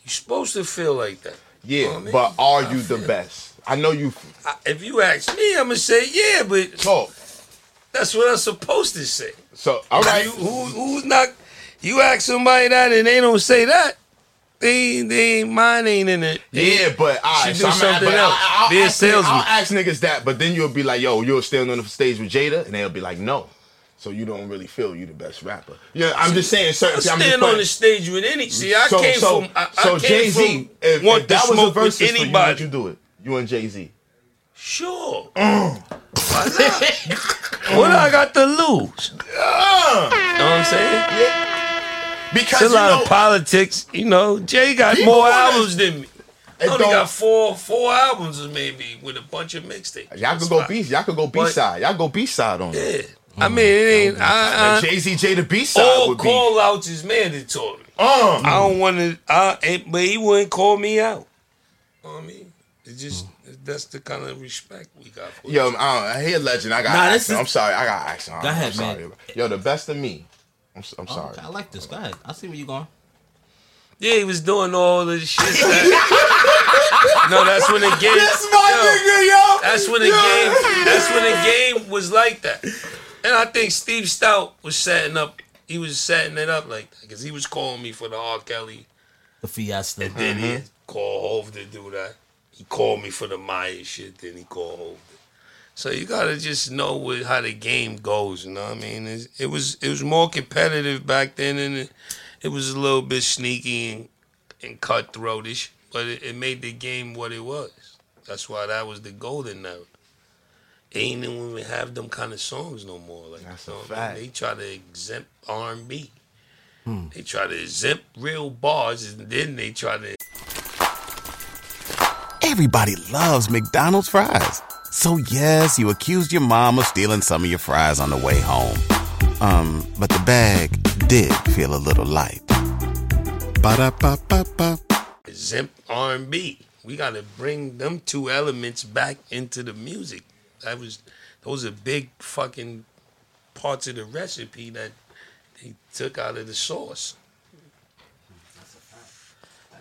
Speaker 3: you're supposed to feel like that.
Speaker 2: Yeah,
Speaker 3: Oh, man.
Speaker 2: but are
Speaker 3: I
Speaker 2: you the
Speaker 3: feel-
Speaker 2: best? I know you
Speaker 3: I- If you ask me, I'm gonna say yeah, but
Speaker 2: talk.
Speaker 3: that's what I'm supposed to say.
Speaker 2: So all right,
Speaker 3: You, who, who's not? You ask somebody that and they don't say that. They, they, mine ain't in it.
Speaker 2: yeah, but all right, so
Speaker 3: do
Speaker 2: I'm
Speaker 3: something
Speaker 2: but
Speaker 3: else.
Speaker 2: I, I'll ask,
Speaker 3: salesman.
Speaker 2: I'll ask niggas that, but then you'll be like, yo, you're still on the stage with Jada, and they'll be like, no. So you don't really feel you the best rapper. Yeah, I'm just saying certain.
Speaker 3: I
Speaker 2: I'm just
Speaker 3: stand on the stage with any. See, I
Speaker 2: so,
Speaker 3: came
Speaker 2: so,
Speaker 3: from. I,
Speaker 2: so
Speaker 3: I
Speaker 2: Jay Z, if,
Speaker 3: want
Speaker 2: if that was a versus for you, would
Speaker 3: anybody.
Speaker 2: you do it? You and Jay Z.
Speaker 3: Sure. Why not? What I got to lose? You know what I'm saying?
Speaker 2: Because
Speaker 3: It's a
Speaker 2: you
Speaker 3: lot
Speaker 2: know,
Speaker 3: of politics. You know, Jay got more
Speaker 2: wanna-
Speaker 3: albums than me.
Speaker 2: It
Speaker 3: Only got four four albums maybe with a bunch of mixtapes.
Speaker 2: y'all could go B. Y'all could go B side. Y'all go B side on it.
Speaker 3: Yeah. I mean, it ain't. I, I,
Speaker 2: Jay Z J the B side
Speaker 3: all
Speaker 2: would be.
Speaker 3: call outs is mandatory.
Speaker 2: Uh,
Speaker 3: I don't want to. I but he wouldn't call me out. What I mean, it's just that's the kind of respect we got for
Speaker 2: Yo,
Speaker 3: each
Speaker 2: I, I hear legend. I got
Speaker 1: Nah, this is-
Speaker 2: I'm sorry. I got accent.
Speaker 1: Go
Speaker 2: I'm
Speaker 1: ahead,
Speaker 2: sorry.
Speaker 1: man.
Speaker 2: Yo, the best of me. I'm, s- I'm oh, sorry.
Speaker 1: Okay, I like this. Go ahead. I see where you're going.
Speaker 3: Yeah, he was doing all the shit. That, no, that's when the game. yo,
Speaker 2: yo.
Speaker 3: That's when the game. That's when the game was like that. And I think Steve Stoute was setting up. He was setting it up like that because he was calling me for the R. Kelly.
Speaker 1: The Fiesta.
Speaker 3: And then he mm-hmm. called Hove to do that. He called me for the Mya shit. Then he called Hove. So you gotta just know what, how the game goes. You know what I mean? It's, it was it was more competitive back then, and it, it was a little bit sneaky and, and cutthroatish. But it, it made the game what it was. That's why that was the golden era. Ain't even we have them kind of songs no more. Like
Speaker 2: That's
Speaker 3: you
Speaker 2: a
Speaker 3: know what I
Speaker 2: fact.
Speaker 3: mean? They try to exempt R and B. Hmm. They try to exempt real bars, and then they try to
Speaker 9: Everybody loves McDonald's fries. So yes, you accused your mom of stealing some of your fries on the way home. Um, but the bag did feel a little light. Ba-da-ba-ba-ba.
Speaker 3: exempt R and B. We got to bring them two elements back into the music. That was those are big fucking parts of the recipe that they took out of the sauce.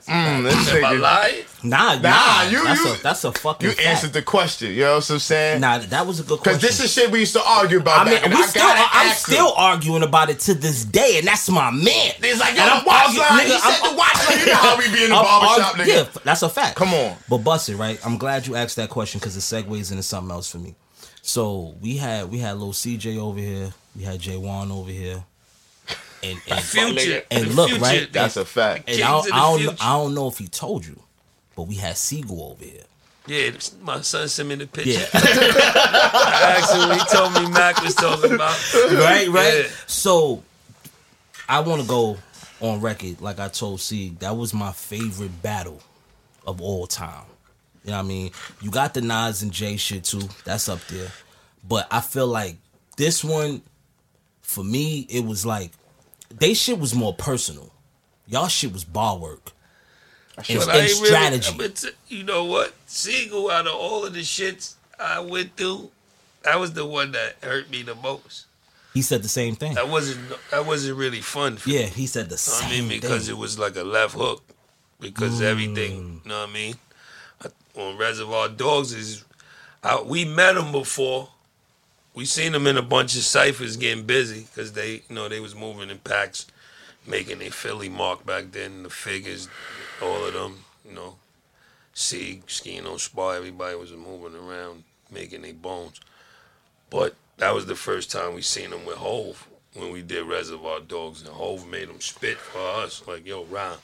Speaker 2: Mm, this
Speaker 3: Am I
Speaker 2: nigga-
Speaker 3: lying?
Speaker 1: Nah,
Speaker 2: Nah,
Speaker 1: nah.
Speaker 2: you-
Speaker 1: that's
Speaker 2: you-
Speaker 1: a that's a fucking.
Speaker 2: You
Speaker 1: fact.
Speaker 2: answered the question. You know what I'm saying?
Speaker 1: Nah, that was a good question.
Speaker 2: Because
Speaker 1: question.
Speaker 2: this is shit we used to argue about.
Speaker 1: I mean,
Speaker 2: back, and
Speaker 1: we
Speaker 2: I
Speaker 1: still,
Speaker 2: gotta
Speaker 1: I'm still
Speaker 2: him.
Speaker 1: arguing about it to this day, and that's my man.
Speaker 2: It's like, yo,
Speaker 1: And
Speaker 2: the
Speaker 1: I'm
Speaker 2: watch
Speaker 1: argu-
Speaker 2: line. He
Speaker 1: nigga,
Speaker 2: said
Speaker 1: I'm-
Speaker 2: the watch line. You know how we be in the
Speaker 1: I'm
Speaker 2: barbershop,
Speaker 1: argu-
Speaker 2: nigga.
Speaker 1: Yeah, that's a fact.
Speaker 2: Come on.
Speaker 1: But bust it, right? I'm glad you asked that question because it segues into something else for me. So we had we had little CJ over here, we had J Wan over here, and and,
Speaker 3: Future
Speaker 1: and
Speaker 3: the
Speaker 1: look,
Speaker 3: future,
Speaker 1: right?
Speaker 2: That's a fact.
Speaker 1: and I don't, I don't. I don't know if he told you, but we had Sigel over here.
Speaker 3: Yeah, my son sent me the picture.
Speaker 1: Yeah.
Speaker 3: I asked him. He told me Mac was talking about.
Speaker 1: right, right.
Speaker 3: Yeah.
Speaker 1: So I want to go on record, like I told C, that was my favorite battle of all time. You know what I mean? You got the Nas and Jay shit too. That's up there. But I feel like this one, for me, it was like they shit was more personal. Y'all shit was bar work. And, and
Speaker 3: I
Speaker 1: strategy.
Speaker 3: Really, t- you know what? Single out of all of the shits I went through, that was the one that hurt me the most.
Speaker 1: he said the same thing.
Speaker 3: That wasn't that wasn't really fun for
Speaker 1: Yeah,
Speaker 3: me.
Speaker 1: he said the same.
Speaker 3: I mean, because
Speaker 1: thing.
Speaker 3: it was like a left hook. Because
Speaker 1: Mm.
Speaker 3: everything, you know what I mean? I- On Reservoir Dogs is, I, we met him before. We seen them in a bunch of ciphers getting busy because they, you know, they was moving in packs, making a Philly mark back then. The figures, all of them, you know, Sieg, Skino, Spar, everybody was moving around, making their bones. But that was the first time we seen them with Hove when we did Reservoir Dogs, and Hove made them spit for us, like, yo, rhyme.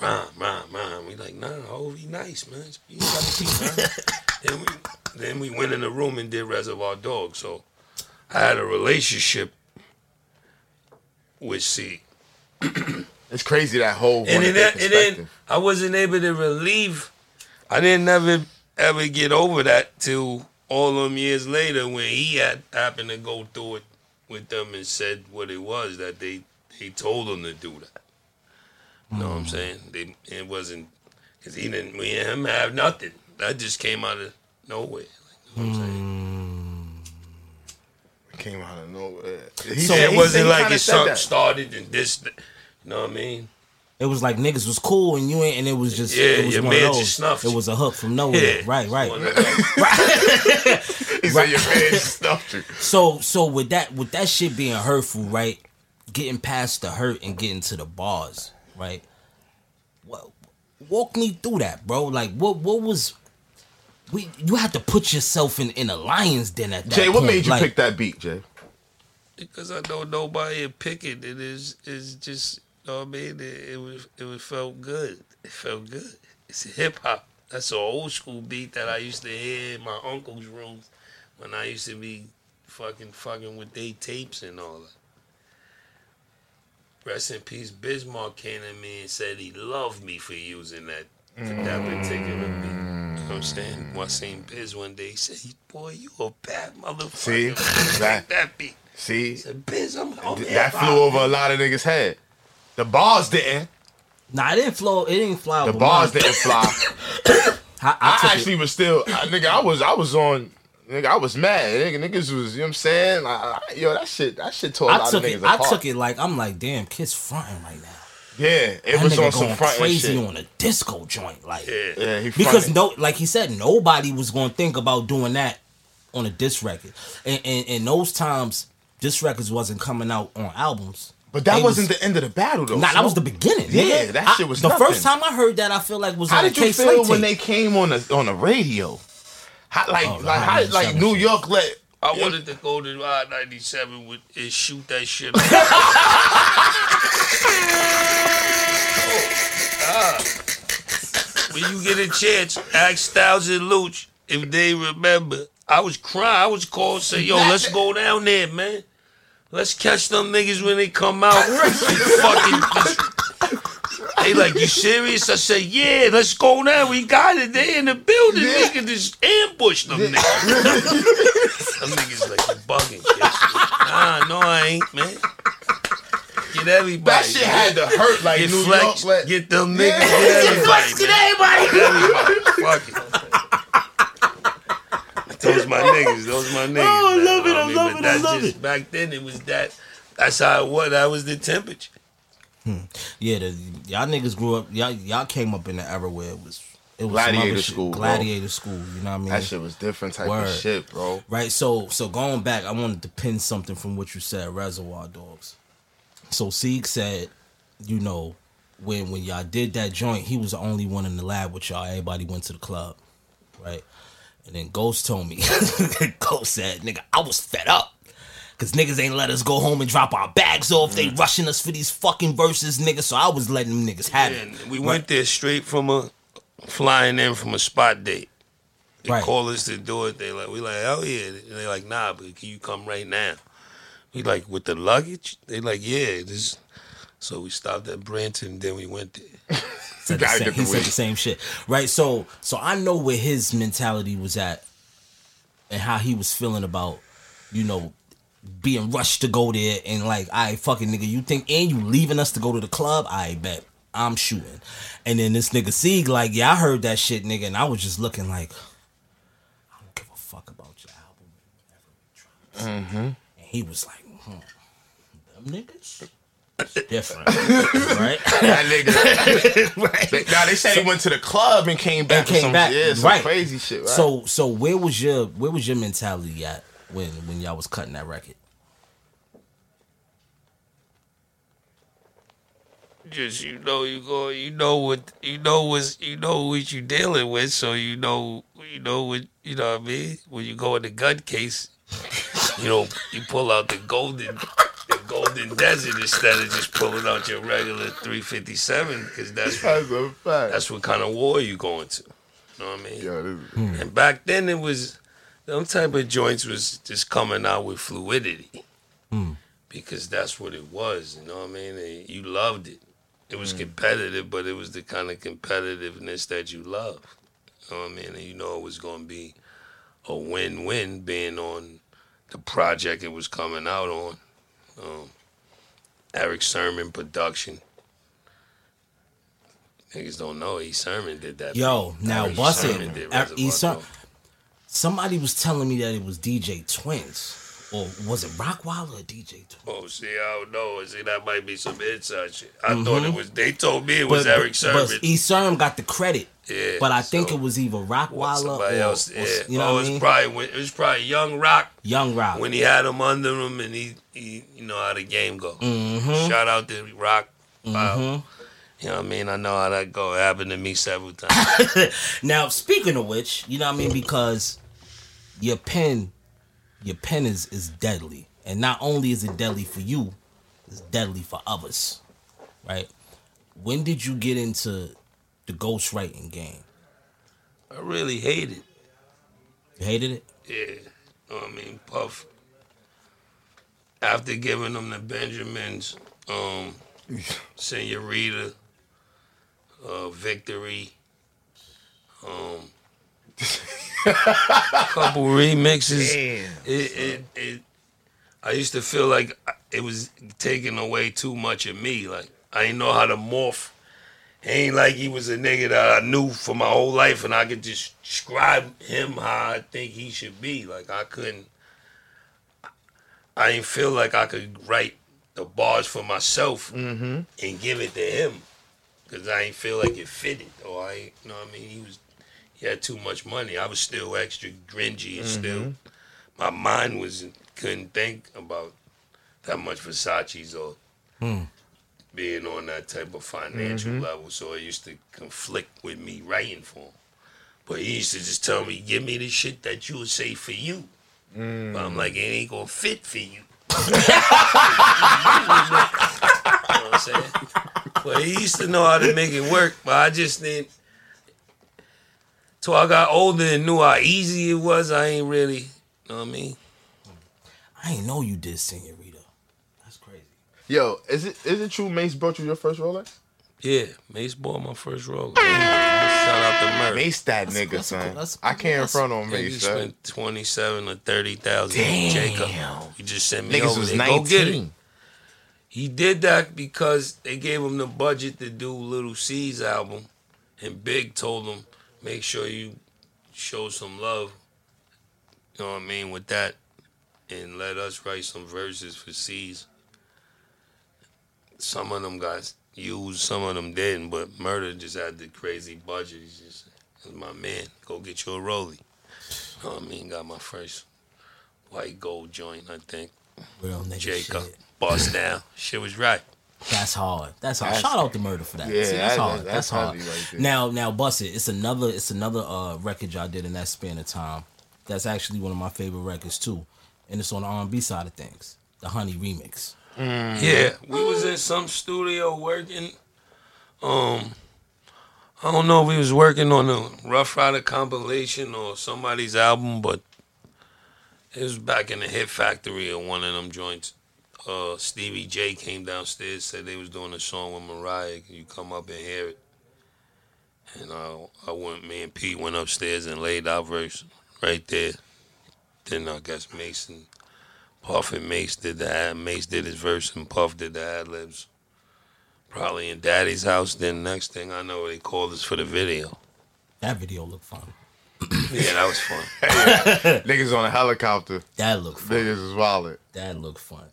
Speaker 3: Rhyme, rhyme, rhyme. We like, nah, Hove, he nice, man. You gotta keep. Then, we, then we went in the room and did Reservoir Dogs. So I had a relationship with C.
Speaker 2: It's crazy that whole
Speaker 3: And then,
Speaker 2: perspective.
Speaker 3: and then I wasn't able to relieve. I didn't ever ever get over that till all them years later when he had happened to go through it with them and said what it was that they they told him to do that. You know what I'm hmm. saying? They it wasn't because he didn't we and him have nothing. That just came out of nowhere. Like, you know what I'm saying?
Speaker 2: came out of nowhere. He
Speaker 3: So
Speaker 2: said-
Speaker 3: it
Speaker 2: he
Speaker 3: wasn't
Speaker 2: said he
Speaker 3: like it something
Speaker 2: that.
Speaker 3: started and this. You know what I mean?
Speaker 1: It was like niggas was cool and you ain't, and it was just
Speaker 3: Yeah,
Speaker 1: it was
Speaker 3: your
Speaker 1: one
Speaker 3: man
Speaker 1: of those.
Speaker 3: just snuffed
Speaker 1: It was a hook from nowhere.
Speaker 3: Yeah.
Speaker 1: Right, right.
Speaker 3: One of.
Speaker 2: He said your man stuffed you.
Speaker 1: So so with that with that shit being hurtful, right? Getting past the hurt and getting to the bars, right? What walk me through that, bro? Like what what was we you have to put yourself in in a lion's den at that
Speaker 2: Jay, what
Speaker 1: point.
Speaker 2: made you
Speaker 1: like,
Speaker 2: pick that beat, Jay?
Speaker 3: because I know nobody would pick it. It is is just you know what I mean. It, it was it was felt good. It felt good. It's hip hop. That's an old school beat that I used to hear in my uncle's rooms when I used to be fucking fucking with they tapes and all that. Rest in peace. Biz Markie came to me and said he loved me for using that for that particular beat. You know what I'm saying? When I seen Biz one day, he said, "Boy, you a bad motherfucker."
Speaker 2: See? That-
Speaker 3: that beat.
Speaker 2: See,
Speaker 3: said, Biz, I'm, I'm
Speaker 2: that flew over a lot of niggas' head. The bars didn't.
Speaker 1: Nah, it didn't flow. It didn't fly.
Speaker 2: The bars
Speaker 1: mine.
Speaker 2: didn't fly.
Speaker 1: I, I
Speaker 2: I, actually
Speaker 1: it.
Speaker 2: was still, I, nigga. I was, I was on. Nigga, I was mad. Nigga, niggas was, you know what I'm saying? Like, I- yo, that shit, that shit tore a
Speaker 1: I
Speaker 2: lot
Speaker 1: took
Speaker 2: of niggas
Speaker 1: it. I took it like I'm like, damn, kids fronting right now.
Speaker 2: Yeah, it
Speaker 1: That
Speaker 2: was
Speaker 1: nigga
Speaker 2: on some
Speaker 1: going
Speaker 2: front
Speaker 1: crazy
Speaker 2: shit.
Speaker 1: on a disco joint, like
Speaker 2: Yeah, he
Speaker 1: because no, like he said, nobody was going to think about doing that on a disc record, and, and and those times, disc records wasn't coming out on albums.
Speaker 2: But that wasn't
Speaker 1: was-
Speaker 2: the end of the battle, though.
Speaker 1: Nah, that was the beginning.
Speaker 2: Yeah,
Speaker 1: nigga.
Speaker 2: that shit was
Speaker 1: the
Speaker 2: nothing.
Speaker 1: first time I heard that. I feel like was
Speaker 2: How
Speaker 1: on
Speaker 2: did
Speaker 1: a
Speaker 2: you feel
Speaker 1: Slate
Speaker 2: when
Speaker 1: tape.
Speaker 2: they came on the on the radio? How, like,
Speaker 1: Oh, the
Speaker 2: like, how, like New
Speaker 1: shit.
Speaker 2: York let.
Speaker 3: I wanted to go to I ninety seven with and shoot that shit. When you get a chance, ask Styles and Louch if they remember. I was crying. I was called say, yo, let's go down there, man. Let's catch them niggas when they come out. fucking they like, you serious? I said, yeah, let's go now. We got it. They in the building. We can just ambush them niggas. them niggas like, you bugging, kid. Nah, no, I ain't, man. Get everybody.
Speaker 2: That shit had to hurt like
Speaker 3: Get
Speaker 2: New
Speaker 3: Flex,
Speaker 2: York let.
Speaker 3: get them niggas,
Speaker 2: Yeah.
Speaker 3: get
Speaker 2: Get
Speaker 3: everybody.
Speaker 2: Flex, get
Speaker 3: man. Everybody. Fuck it. Those my niggas. Those my niggas.
Speaker 1: Oh, I
Speaker 3: man.
Speaker 1: love it, I
Speaker 3: mean,
Speaker 1: love
Speaker 3: but
Speaker 1: it, I love
Speaker 3: just,
Speaker 1: it.
Speaker 3: Back then, it was that. That's how it was. That was the temperature. Hmm.
Speaker 1: Yeah, the, y'all niggas grew up. Y'all y'all came up in the era where it was it was
Speaker 2: Gladiator
Speaker 1: other shit,
Speaker 2: school, bro.
Speaker 1: gladiator school. You know what I mean?
Speaker 2: That shit was different type
Speaker 1: Word.
Speaker 2: of shit, bro.
Speaker 1: Right. So so going back, I wanted to pin something from what you said, Reservoir Dogs. So Sieg said, you know, when when y'all did that joint, he was the only one in the lab with y'all. Everybody went to the club, right? And then Ghost told me, Ghost said, "Nigga, I was fed up." Cause niggas ain't let us go home and drop our bags off. They mm. rushing us for these fucking verses, nigga. So I was letting them niggas have it.
Speaker 3: And we went there straight from a flying in from a spot date. They
Speaker 1: Right.
Speaker 3: call us to do it. They like we like hell yeah. And they like nah, but can you come right now? We like with the luggage. They like yeah. This. So we stopped at Branton. Then we went there.
Speaker 1: said, the same, he
Speaker 2: the
Speaker 1: said the same shit, right? So, so I know where his mentality was at, and how he was feeling about, you know, being rushed to go there and like, I fucking nigga, you think and you leaving us to go to the club? I bet I'm shooting, and then this nigga Sieg like, yeah, I heard that shit, nigga, and I was just looking like, I don't give a fuck about your album.
Speaker 2: Mm-hmm.
Speaker 1: And he was like, hmm, them niggas. It's different, right?
Speaker 2: That nigga. They- Nah, they said he went to the club and came back.
Speaker 1: and came
Speaker 2: some,
Speaker 1: back.
Speaker 2: Yeah, some
Speaker 1: right.
Speaker 2: crazy shit. Right?
Speaker 1: So so where was your where was your mentality at when when y'all was cutting that record?
Speaker 3: Just you know you go you know what you know what you know what you dealing with, so you know you know what you know what I mean. When you go in the gun case, you know you pull out the golden the golden desert instead of just pulling out your regular 357 because that's
Speaker 2: That's a fact.
Speaker 3: that's what kind of war you going to. You know what I mean?
Speaker 2: Yo, this- hmm.
Speaker 3: And back then it was them type of joints was just coming out with fluidity. Hmm. Because that's what it was, you know what I mean? And you loved it. It was hmm. competitive, but it was the kind of competitiveness that you love. You know what I mean? And you know it was gonna be a win win being on the project it was coming out on. Um, Erick Sermon production. Niggas don't know E. Sermon did that.
Speaker 1: Yo, now
Speaker 3: Erick
Speaker 1: bust
Speaker 3: Sermon
Speaker 1: it. Er- E. Ser-
Speaker 3: Dogs.
Speaker 1: Somebody was telling me that it was DJ Twins. Or was it Rockwild or DJ Twins?
Speaker 3: Oh, see, I don't know. See, that might be some inside shit. I thought it was. They told me it was
Speaker 1: Mm-hmm. But-
Speaker 3: Erick
Speaker 1: but
Speaker 3: Sermon.
Speaker 1: E Sermon got the credit.
Speaker 3: Yeah,
Speaker 1: But I think it was either
Speaker 3: Or
Speaker 1: Rockwild or,
Speaker 3: somebody
Speaker 1: or-
Speaker 3: Yeah.
Speaker 1: you know
Speaker 3: oh,
Speaker 1: what I
Speaker 3: it's
Speaker 1: mean?
Speaker 3: probably when, it was probably Young Rock
Speaker 1: Young Rock.
Speaker 3: when he had him under him, and he, he you know how the game go.
Speaker 1: Mm-hmm.
Speaker 3: Shout out to Rock. Wow. You know what I mean? I know how that go. It happened to me several times.
Speaker 1: Now, speaking of which, you know what I mean? Because your pen, your pen is is deadly. And not only is it deadly for you, it's deadly for others. Right? When did you get into the ghostwriting game?
Speaker 3: I really hate it.
Speaker 1: You hated it?
Speaker 3: Yeah. You know I mean? Puff after giving them the Benjamins, um, Senorita, uh, Victory, um, couple remixes.
Speaker 2: Damn.
Speaker 3: It, it, it, I used to feel like it was taking away too much of me. Like I didn't know how to morph. Ain't like he was a nigga that I knew for my whole life, and I could just describe him how I think he should be. Like I couldn't. I didn't feel like I could write the bars for myself
Speaker 2: Mm-hmm.
Speaker 3: and give it to him because I ain't feel like it fitted. Or I, ain't- you know what I mean? He was, he had too much money. I was still extra gringy and still, my mind was couldn't think about that much Versace's or
Speaker 1: Hmm.
Speaker 3: Being on that type of financial
Speaker 2: Mhm.
Speaker 3: level. So it used to conflict with me writing for him. But he used to just tell me, "Give me the shit that you would say for you."
Speaker 2: Mm.
Speaker 3: But I'm like, it ain't gonna fit for you. you know what I'm saying? But he used to know how to make it work, but I just didn't. Till I got older and knew how easy it was, I ain't really, you know what I mean?
Speaker 1: I ain't know you did Senorita.
Speaker 2: Yo, is it is it true Mase brought you your first Rolex?
Speaker 3: Yeah, Mase bought my first roller. Shout out to Merc.
Speaker 2: Mase that nigga, son. I can't in front on
Speaker 3: Yeah, he
Speaker 2: Mase, son.
Speaker 3: spent twenty seven or thirty thousand.
Speaker 2: Damn.
Speaker 3: Jacob, he just sent me
Speaker 2: Niggas
Speaker 3: over
Speaker 2: was
Speaker 3: there. Go get it. He did that because they gave him the budget to do Little C's album, and Big told him, make sure you show some love. You know what I mean with that, and let us write some verses for C's. Some of them got used, some of them didn't, but Murder just had the crazy budget. He's just, "That's my man, go get you a rollie. You know what I mean? Got my first white gold joint, I think.
Speaker 1: Real nigga
Speaker 3: Jacob,
Speaker 1: shit.
Speaker 3: bust down. Shit was right.
Speaker 1: That's hard. That's hard.
Speaker 3: That's-
Speaker 1: Shout out to Murder for that.
Speaker 3: Yeah,
Speaker 1: See, that's
Speaker 3: that-
Speaker 1: hard. That's,
Speaker 3: that's
Speaker 1: hard.
Speaker 3: right
Speaker 1: now, now, bust it. It's another. It's another uh, record y'all did in that span of time. That's actually one of my favorite records too, and it's on the R&B side of things. The Honey remix.
Speaker 3: Yeah, we was in some studio working. Um, I don't know if we was working on a Ruff Ryder compilation or somebody's album, but it was back in the Hit Factory or one of them joints. Uh, Stevie J came downstairs, said they was doing a song with Mariah. You come up and hear it. And I, I went, me and Pete went upstairs and laid our verse right there. Then I guess Mason Puff and Mase did the ad. Mase did his verse and Puff did the ad libs. Probably in Daddy's house. Then next thing I know, they called us for the video.
Speaker 1: That video looked fun.
Speaker 3: Yeah, that was fun.
Speaker 2: Niggas on a helicopter.
Speaker 1: That looked fun.
Speaker 2: Niggas is wallet.
Speaker 1: That looked fun.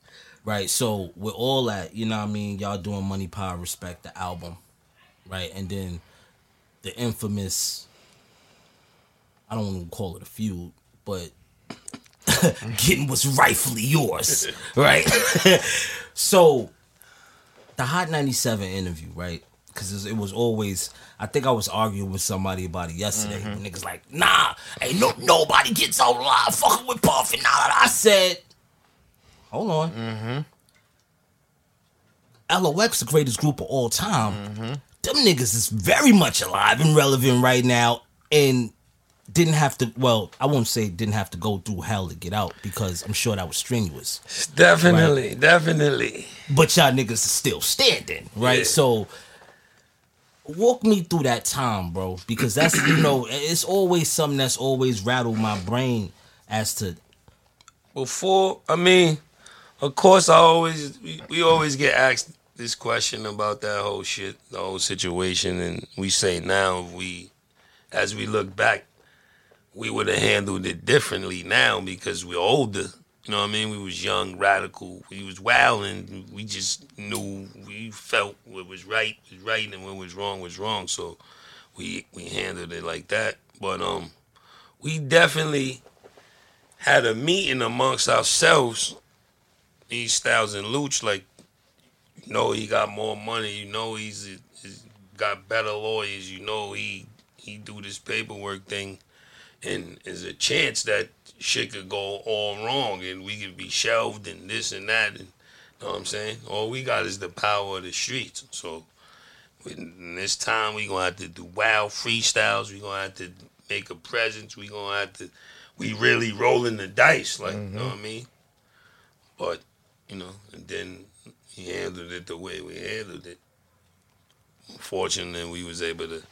Speaker 1: Right. So with all that, you know what I mean, y'all doing Money Power Respect the album. Right? And then the infamous I don't want to call it a feud, but getting what's rightfully yours. Right? so the Hot 97 interview, right? Because it was always, I think I was arguing with somebody about it yesterday.
Speaker 3: Mm-hmm.
Speaker 1: Niggas like, nah, ain't no nobody gets out alive fucking with Puff and that. I said, hold on.
Speaker 2: Mm-hmm.
Speaker 1: LOX, the greatest group of all time. Them niggas is very much alive and relevant right now, and didn't have to. Well, I won't say didn't have to go through hell to get out because I'm sure that was strenuous.
Speaker 3: Definitely,
Speaker 1: Right?
Speaker 3: definitely.
Speaker 1: But y'all niggas is still standing, right?
Speaker 3: Yeah.
Speaker 1: So walk me through that time, bro, because that's you know it's always something that's always rattled my brain as to
Speaker 3: Before, I mean, of course, I always we, we always get asked this question about that whole shit, the whole situation, and we say now we, as we look back, we would have handled it differently now because we're older. You know what I mean? We was young, radical. We was wild, and we just knew we felt what was right was right, and what was wrong was wrong. So we we handled it like that. But um, we definitely had a meeting amongst ourselves, these Styles and Louch, like, you know he got more money, you know he's, he's got better lawyers, you know he he do this paperwork thing, and there's a chance that shit could go all wrong and we could be shelved and this and that, and you know what I'm saying? All we got is the power of the streets, so in this time we gonna have to do wild freestyles, we gonna have to make a presence, we gonna have to we really rolling the dice, like you know mm-hmm. what I mean. But you know, and then he handled it the way we handled it. Fortunately, we was able to,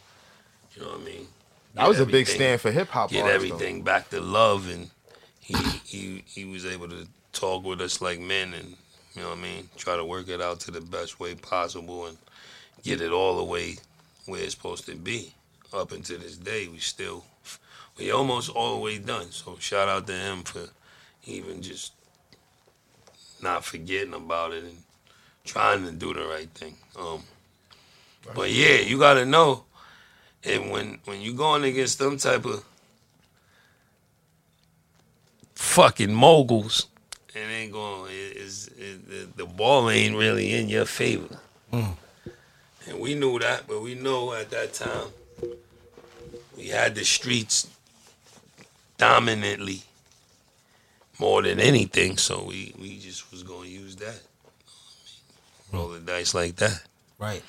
Speaker 3: you know what I mean.
Speaker 2: That was a big
Speaker 3: everything-
Speaker 2: stand for hip hop
Speaker 3: Get
Speaker 2: artists, though.
Speaker 3: everything back to love, and he he he was able to talk with us like men, and you know what I mean. Try to work it out to the best way possible, and get it all the way where it's supposed to be. Up until this day, we still we almost all the way done. So shout out to him for even just not forgetting about it and trying to do the right thing. Um, but yeah, you gotta know, and when when you going against them type of fucking moguls, it ain't going. It, it's, it, the, the ball ain't really in your favor. Hmm. And we knew that, but we know at that time we had the streets dominantly more than anything, so we, we just was gonna use that. Roll the dice like that.
Speaker 1: Right.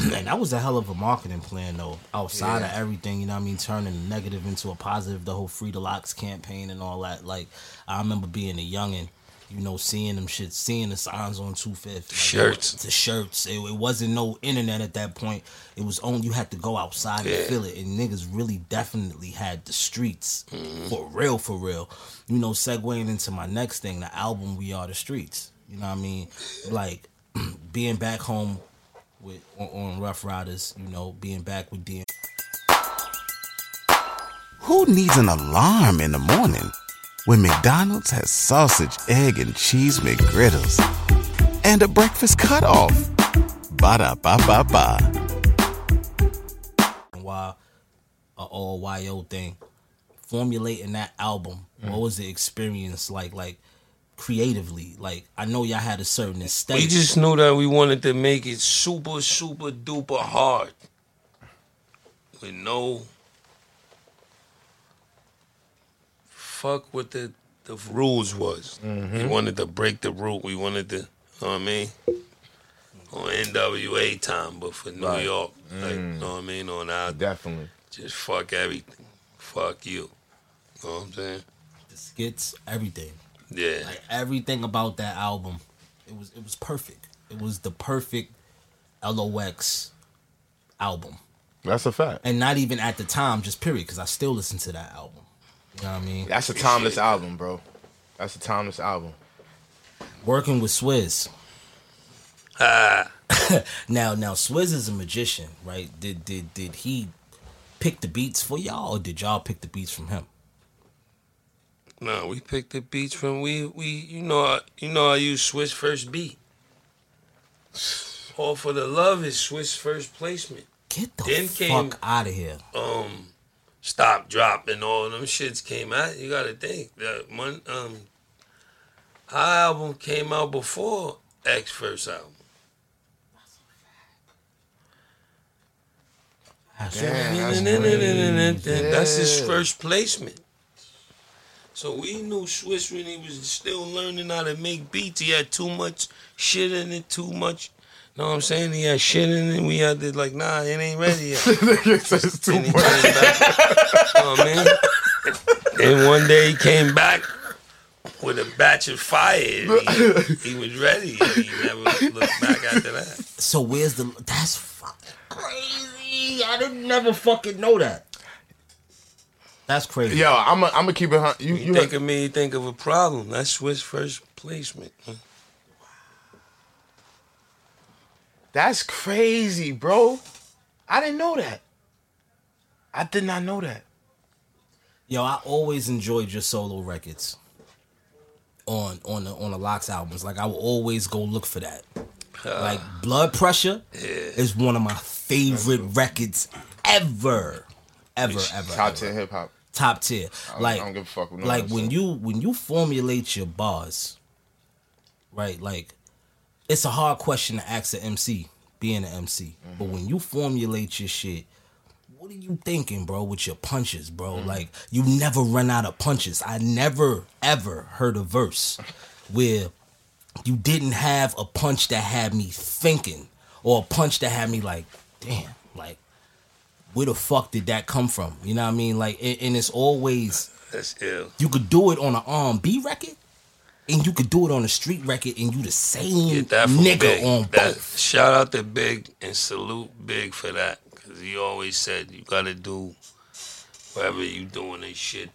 Speaker 1: and that was a hell of a marketing plan though. Outside of everything, you know I mean, turning the negative into a positive, the whole Free the LOX campaign and all that. Like I remember being a youngin', you know, seeing them shit, seeing the signs on two fifth.
Speaker 3: Shirts.
Speaker 1: The shirts. It, it wasn't no internet at that point. It was only you had to go outside
Speaker 3: Yeah.
Speaker 1: and feel it. And niggas really definitely had the streets.
Speaker 3: Mm-hmm.
Speaker 1: For real, for real. You know, segueing into my next thing, the album We Are the Streets. You know what I mean? Like being back home with on, on Ruff Ryders, you know, being back with DM.
Speaker 9: Who needs an alarm in the morning when McDonald's has sausage, egg, and cheese McGriddles and a breakfast cutoff? Ba da ba ba ba.
Speaker 1: and why a all YO thing. Formulating that album,
Speaker 3: Mm.
Speaker 1: what was the experience like? Like creatively, like I know y'all had a certain estate.
Speaker 3: We just knew that we wanted to make it super, super duper hard. With no fuck what the the rules was. Mm-hmm. We wanted to break the rule. We wanted to, you know what I mean? On NWA time, but for New
Speaker 2: Right.
Speaker 3: York. Like, you mm. know what I mean? On our
Speaker 2: Definitely.
Speaker 3: just fuck everything. Fuck you. You know what I'm saying?
Speaker 1: the skits, everything.
Speaker 3: Yeah.
Speaker 1: Like everything about that album, it was it was perfect. It was the perfect LOX album.
Speaker 2: That's a fact.
Speaker 1: And not even at the time, just period, because I still listen to that album. You know what I mean?
Speaker 2: That's a timeless album, bro. That's a timeless album.
Speaker 1: Working with Swizz.
Speaker 3: Ah.
Speaker 1: now, now Swizz is a magician, right? Did did did he pick the beats for y'all, or did y'all pick the beats from him?
Speaker 3: No, we picked the beats from we we you know I, you know I use Swizz first beat. All for the love is Swizz first placement.
Speaker 1: Get the
Speaker 3: Then came
Speaker 1: fuck out of here.
Speaker 3: um stop drop and all them shits came out. You gotta think that one um our album came out before X first album. That's his first placement. So we knew Swizz when he was still learning how to make beats. He had too much shit in it, too much. Know what I'm saying? He had shit in it. We had to like, nah, it ain't ready yet.
Speaker 2: too
Speaker 3: And he came back. Oh man. And one day he came back with a batch of fire. and He, he was ready. He never looked back after that.
Speaker 1: So where's the? That's fucking crazy. I didn't never fucking know that. That's crazy.
Speaker 2: Yo, I'm I'm gonna keep it. hun- You
Speaker 3: You
Speaker 2: you
Speaker 3: think of me, you think of a problem. That's Swizz first placement. huh?
Speaker 2: That's crazy, bro. I didn't know that. I did not know that.
Speaker 1: Yo, I always enjoyed your solo records on on the on the LOX albums. Like I will always go look for that. like Blood Pressure is one of my favorite records ever, ever, ever.
Speaker 2: Top
Speaker 1: ever.
Speaker 2: ten hip hop.
Speaker 1: Top tier. Like
Speaker 2: I don't give a fuck no
Speaker 1: like when you when you formulate your bars, right? Like it's a hard question to ask an MC, being an MC. But
Speaker 2: Mm-hmm.
Speaker 1: when you formulate your shit, what are you thinking, bro, with your punches, bro?
Speaker 2: Mm-hmm.
Speaker 1: Like you never run out of punches. I never ever heard a verse where you didn't have a punch that had me thinking or a punch that had me like, damn, like where the fuck did that come from? You know what I mean? Like, and, and it's always
Speaker 3: That's ill.
Speaker 1: you could do it on an R&B record, and you could do it on a street record, and you the same
Speaker 3: Get that
Speaker 1: nigga
Speaker 3: Big.
Speaker 1: on
Speaker 3: That-
Speaker 1: both.
Speaker 3: Shout out to Big and salute Big for that. Because he always said you got to do whatever you doing this shit.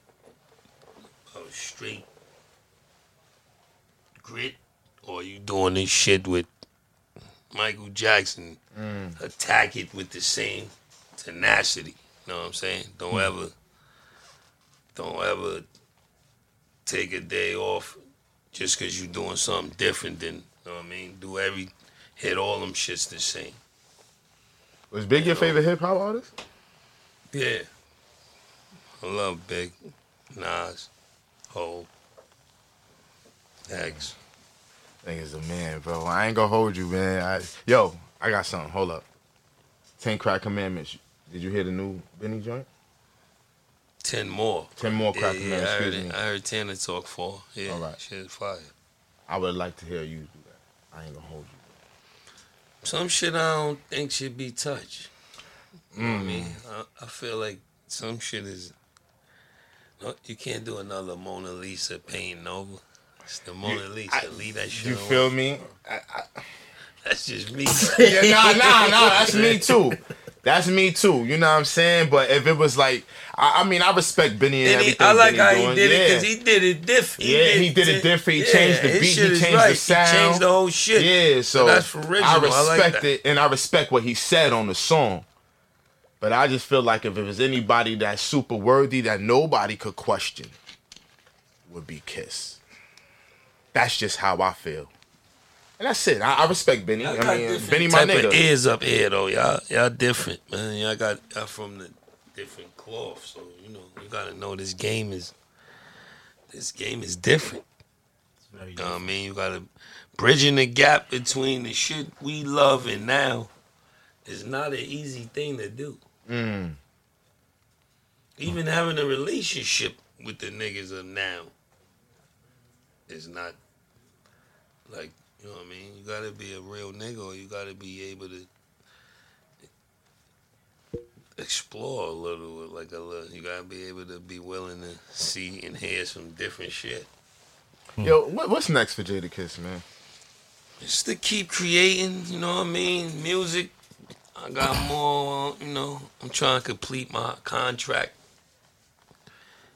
Speaker 3: Uh, straight grit. Or you doing this shit with Michael Jackson. Attack it with the same tenacity. You know what I'm saying? Don't hmm. ever, don't ever take a day off just because you're doing something different than, you know what I mean? Do every, hit all them shits the same.
Speaker 2: Was Big your favorite hip hop artist?
Speaker 3: Yeah. I love Big, Nas, Hov, X.
Speaker 2: Nigga's a man, bro. I ain't gonna hold you, man. I, yo, I got something. Hold up. Ten Crack Commandments. Did you hear the new Benny joint?
Speaker 3: Ten more.
Speaker 2: Ten more
Speaker 3: Yeah,
Speaker 2: Crack
Speaker 3: yeah,
Speaker 2: Commandments.
Speaker 3: I heard it.
Speaker 2: me.
Speaker 3: I heard Tanner talk for. Yeah,
Speaker 2: All right.
Speaker 3: shit is fire.
Speaker 2: I would like to hear you do that. I ain't gonna hold you.
Speaker 3: Some shit I don't think should be touched. You know I
Speaker 2: Mm.
Speaker 3: mean? I, I feel like some shit is. No, you can't do another Mona Lisa painting over. It's the Mona Lisa. Leave that shit
Speaker 2: You feel me?
Speaker 3: That's just me.
Speaker 2: yeah, nah, nah, nah. That's me too. That's me too. You know what I'm saying? But if it was like, I, I mean, I respect Benny and,
Speaker 3: And he,
Speaker 2: everything.
Speaker 3: I like how
Speaker 2: doing.
Speaker 3: he did it
Speaker 2: Yeah.
Speaker 3: because he did it different.
Speaker 2: Yeah, he did it different. He changed the beat. He changed
Speaker 3: right.
Speaker 2: the sound.
Speaker 3: He changed the whole shit.
Speaker 2: Yeah, so
Speaker 3: that's original.
Speaker 2: I
Speaker 3: I like
Speaker 2: respect it, and I respect what he said on the song. But I just feel like if it was anybody that's super worthy that nobody could question, would be Kiss. That's just how I feel, and that's it. I, I respect Benny.
Speaker 3: Y'all
Speaker 2: I mean, Benny, my
Speaker 3: type
Speaker 2: nigga.
Speaker 3: ears up here though. Y'all, y'all different, man. Y'all got y'all from the different cloth, so you know you gotta know this game is this game is different. You know what I mean? You gotta bridging the gap between the shit we love and now is not an easy thing to do.
Speaker 2: Mm.
Speaker 3: Even having a relationship with the niggas of now is not like you know what I mean. You gotta be a real nigga, or you gotta be able to explore a little, like a little. You gotta be able to be willing to see and hear some different shit. Hmm.
Speaker 2: Yo, what, what's next for Jadakiss, man?
Speaker 3: Just to keep creating, you know what I mean? Music. I got more, uh, you know, I'm trying to complete my contract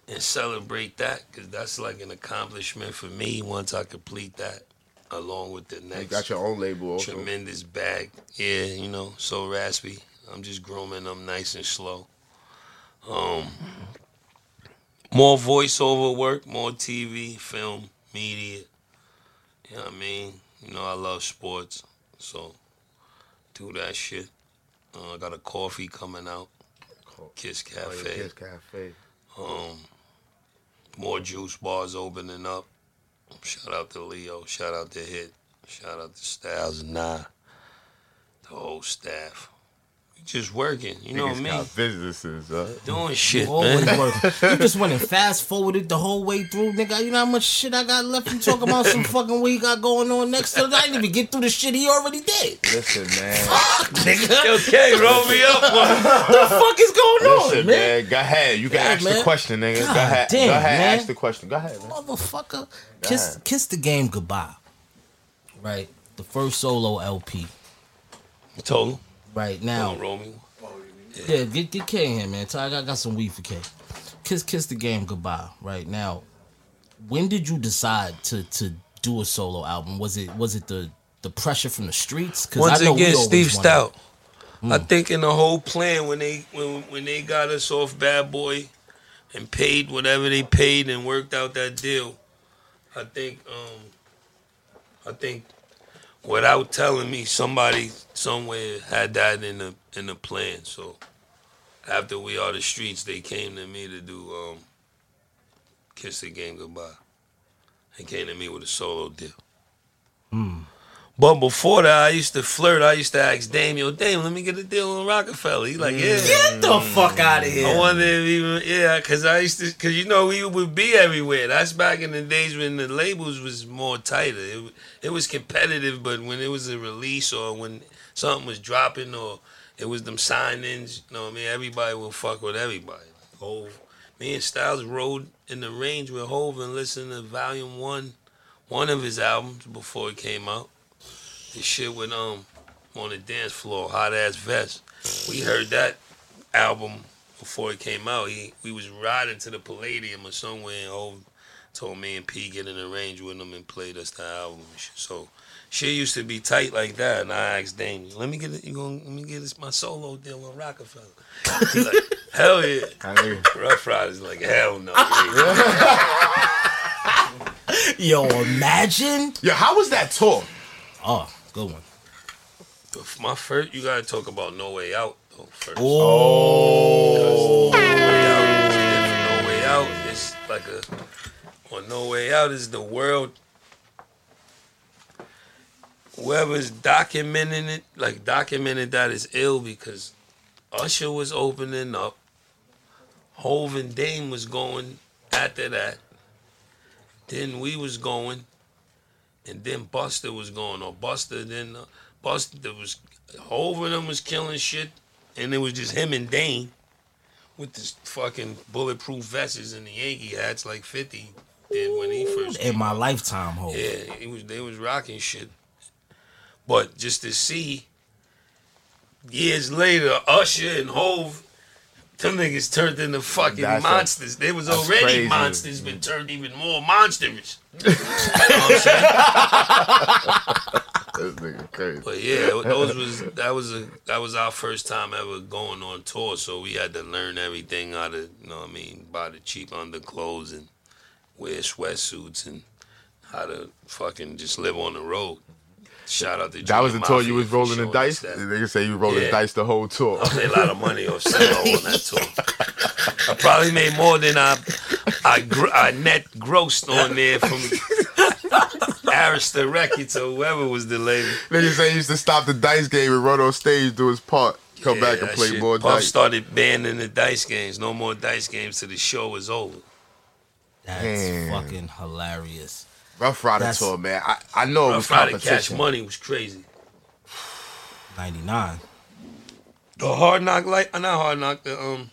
Speaker 3: and celebrate that because that's like an accomplishment for me once I complete that, along with the
Speaker 2: You
Speaker 3: next
Speaker 2: got your own label, also.
Speaker 3: tremendous bag. Yeah, you know, so raspy. I'm just grooming them nice and slow. Um, more voiceover work, more TV, film, media. You know what I mean? You know, I love sports, so do that shit. Uh, I got a coffee coming out, Kiss
Speaker 2: Oh, yeah,
Speaker 3: Cafe.
Speaker 2: Kiss Cafe.
Speaker 3: Um, more juice bars opening up. Shout out to Leo. Shout out to Hit. Shout out to Styles and Nah. The whole staff. We just working. You know
Speaker 2: Niggas
Speaker 3: me.
Speaker 2: got businesses, uh.
Speaker 3: Doing shit,
Speaker 1: You always
Speaker 3: man.
Speaker 1: working. You just went and fast forwarded the whole way through, nigga. You know how much shit I got left? You talking about some fucking what he got going on next? To I didn't even get through the shit he already did.
Speaker 2: Listen, man.
Speaker 1: nigga.
Speaker 3: Okay, roll me up.
Speaker 1: What the fuck is going on,
Speaker 2: Listen,
Speaker 1: man?
Speaker 2: man. Go ahead. You can
Speaker 1: Yeah,
Speaker 2: ask the question, nigga.
Speaker 1: God
Speaker 2: go ahead.
Speaker 1: damn,
Speaker 2: go ahead.
Speaker 1: man.
Speaker 2: Ask the question. Go ahead, man.
Speaker 1: Motherfucker. Kiss,
Speaker 2: ahead.
Speaker 1: kiss the game goodbye. Right? The first solo LP.
Speaker 3: Told him.
Speaker 1: Right now.
Speaker 3: Don't roll me.
Speaker 1: Yeah, get get K in here, man. I got, got some weed for K. Kiss kiss the game goodbye. Right now, when did you decide to to do a solo album? Was it was it the the pressure from the streets?
Speaker 3: Once
Speaker 1: I know
Speaker 3: again, Steve Stoute.
Speaker 1: Hmm.
Speaker 3: I think in the whole plan when they when when they got us off Bad Boy and paid whatever they paid and worked out that deal, I think um I think without telling me somebody somewhere had that in the in the plan. So after we are the streets, they came to me to do um Kiss the Game Goodbye. They came to me with a solo deal. But before that, I used to flirt. I used to ask Dame, yo, Dame, let me get a deal on Roc-A-Fella. He like, yeah.
Speaker 1: Get the fuck out of here.
Speaker 3: I wonder if even, yeah, because I used to, because you know, we would be everywhere. That's back in the days when the labels was more tighter. It, it was competitive, but when it was a release or when something was dropping or it was them sign-ins, you know what I mean? Everybody will fuck with everybody. Hove. Me and Styles rode in the range with Hove and listened to Volume 1 one of his albums before it came out. The shit with um on the dance floor, hot ass vest. We heard that album before it came out. He we was riding to the Palladium or somewhere and Hov told me and P get in the range with him and played us the album. So shit used to be tight like that. And I asked Damien, let me get it, you gonna let me get this my solo deal on Roc-A-Fella. He's like, hell yeah. Ruff Ryders like hell no.
Speaker 1: Yo, imagine.
Speaker 2: Yo, how was that tour?
Speaker 1: Oh, good one.
Speaker 3: My first, you gotta talk about No Way Out though first.
Speaker 1: Oh.
Speaker 3: No Way Out. No Way Out is like a, on No Way Out is the world. Whoever's documenting it, like documented that is ill because Usher was opening up. Hove and Dame was going after that. Then we was going, and then Busta was going. Or Busta, then uh, Busta was Hove and them was killing shit, and it was just him and Dane with this fucking bulletproof vests and the Yankee hats like Fifty did when he first.
Speaker 1: In my lifetime, ho.
Speaker 3: Yeah, he was. They was rocking shit. But just to see years later, Usher and Hove, them niggas turned into fucking
Speaker 2: That's a-
Speaker 3: monsters. they was already
Speaker 2: crazy.
Speaker 3: monsters, but turned even more monstrous. You know what I'm saying?
Speaker 2: This nigga crazy.
Speaker 3: But yeah, those was that was a that was our first time ever going on tour, so we had to learn everything out of you know what I mean, buy the cheap underclothes and wear sweatsuits and how to fucking just live on the road. Shout out to you.
Speaker 2: That was the tour you was
Speaker 3: for
Speaker 2: rolling the
Speaker 3: showing
Speaker 2: dice.
Speaker 3: us that.
Speaker 2: The nigga say you rolling
Speaker 3: Yeah.
Speaker 2: dice the whole tour.
Speaker 3: I made a lot of money off Simo on that tour. I probably made more than I I, gr- I net grossed on there from Arista Records or whoever was the label.
Speaker 2: Nigga say he used to stop the dice game and run on stage, do his part, come
Speaker 3: Yeah,
Speaker 2: back and play
Speaker 3: shit.
Speaker 2: more
Speaker 3: Puff
Speaker 2: dice.
Speaker 3: started banning the dice games. No more dice games till the show was over.
Speaker 1: That's
Speaker 2: Damn.
Speaker 1: fucking hilarious.
Speaker 2: Ruff Ryder
Speaker 1: That's-
Speaker 2: tour, man. I, I know it was
Speaker 3: Ruff Ryder Cash. Money was crazy.
Speaker 1: 99.
Speaker 3: The Hard Knock Life, uh, not Hard Knock. The um,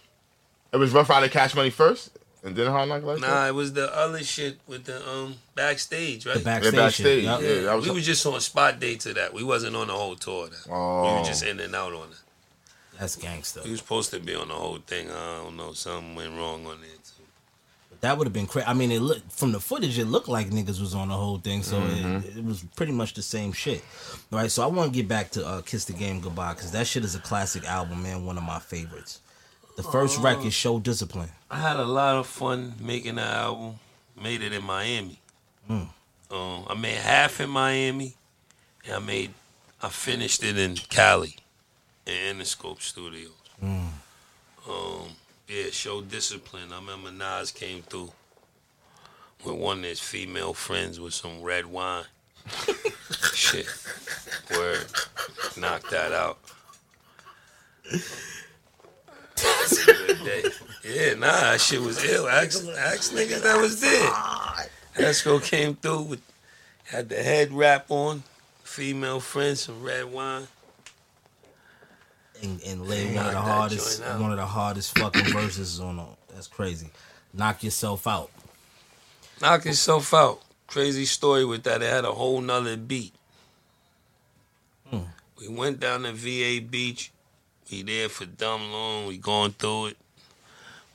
Speaker 2: It was Ruff Ryder Cash Money first, and then Hard Knock Life.
Speaker 3: nah, it was the other shit with the um backstage, right?
Speaker 1: The backstage.
Speaker 2: Yeah, backstage,
Speaker 1: shit, yup.
Speaker 2: yeah. that was-
Speaker 3: we was just on spot dates to that. We wasn't on the whole tour. That. We
Speaker 2: Oh.
Speaker 3: were just in and out on it.
Speaker 1: That's gangster.
Speaker 3: We was supposed to be on the whole thing. I don't know. Something went wrong on it.
Speaker 1: That would have been crazy. I mean, it looked from the footage, it looked like niggas was on the whole thing, so it, it was pretty much the same shit. All right, so I want to get back to uh, "Kiss the Game Goodbye" because that shit is a classic album, man. One of my favorites. The first record, "Show Discipline."
Speaker 3: I had a lot of fun making that album. Made it in Miami.
Speaker 1: Mm.
Speaker 3: Um, I made half in Miami, and I made, I finished it in Cali, in Interscope Studios.
Speaker 1: Mm.
Speaker 3: Um, yeah, show discipline. I remember Nas came through with one of his female friends with some red wine. Shit, word, knocked that out. That's a good day. Yeah, nah, that shit was ill. Ask, ask niggas that was there. Esco came through with had the head wrap on, female friend, some red wine.
Speaker 1: And, and lay one of the hardest, one of the hardest fucking verses on. A, that's crazy. Knock yourself out.
Speaker 3: Knock yourself out. Crazy story with that. It had a whole nother beat.
Speaker 1: Hmm.
Speaker 3: We went down to VA Beach. We there for dumb long. We going through it.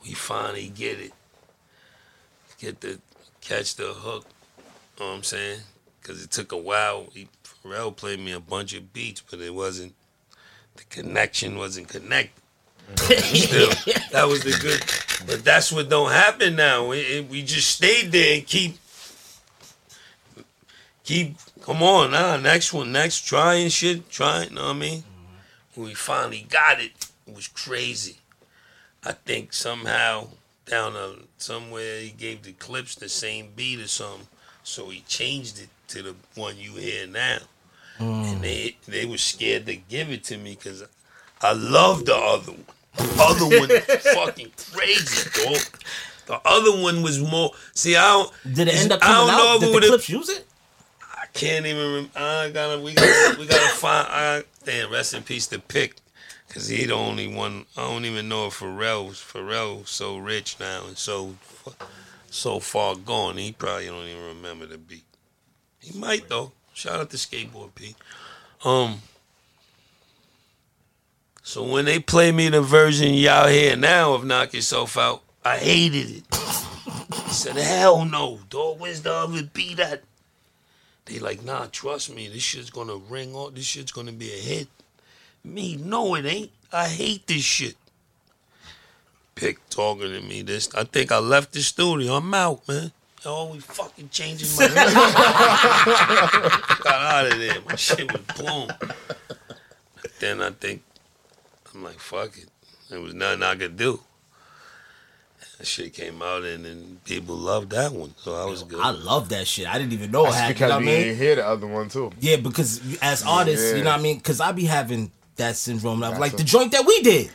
Speaker 3: We finally get it. Get the catch the hook. know what I'm saying? Because it took a while. He, Pharrell played me a bunch of beats, but it wasn't. The connection wasn't connected. Still, that was the good. But that's what don't happen now. We, we just stayed there and keep, keep. Come on now, next one, next trying shit, trying. You know what I mean? When we finally got it, it was crazy. I think somehow down a, somewhere he gave the Clipse the same beat or something, so he changed it to the one you hear now. And mm. they they were scared to give it to me because I love the other one. The other one fucking crazy, dog. The other one was more. See, I don't.
Speaker 1: Did it end up
Speaker 3: I don't know if
Speaker 1: Did the Clipse use it?
Speaker 3: I can't even. Rem- I gotta. We gotta. we gotta find. I, damn. Rest in peace to Pick, cause he the only one. I don't even know if Pharrell Pharrell so rich now and so so far gone. He probably don't even remember the beat. He might though. Shout out to skateboard P. Um. So when they play me the version y'all hear now of Knock Yourself Out, I hated it. I said, hell no, dog. Where's the other beat at? They like, nah, trust me, this shit's gonna ring off, This shit's gonna be a hit. Me, no, it ain't. I hate this shit. Pick talking to me. This, I think I left the studio. I'm out, man. Always fucking changing my. Got out of there. My shit was blown. But then I think I'm like, fuck it. There was nothing I could do. That shit came out and then people loved that one, so I was good.
Speaker 1: I love that shit. I didn't even know it
Speaker 2: That's
Speaker 1: had. You know what
Speaker 2: we
Speaker 1: I mean?
Speaker 2: didn't hear the other one too.
Speaker 1: Yeah, because as artists, you know what I mean? Because I be having that syndrome. Of,
Speaker 2: That's
Speaker 1: like
Speaker 2: a-
Speaker 1: the joint that we did,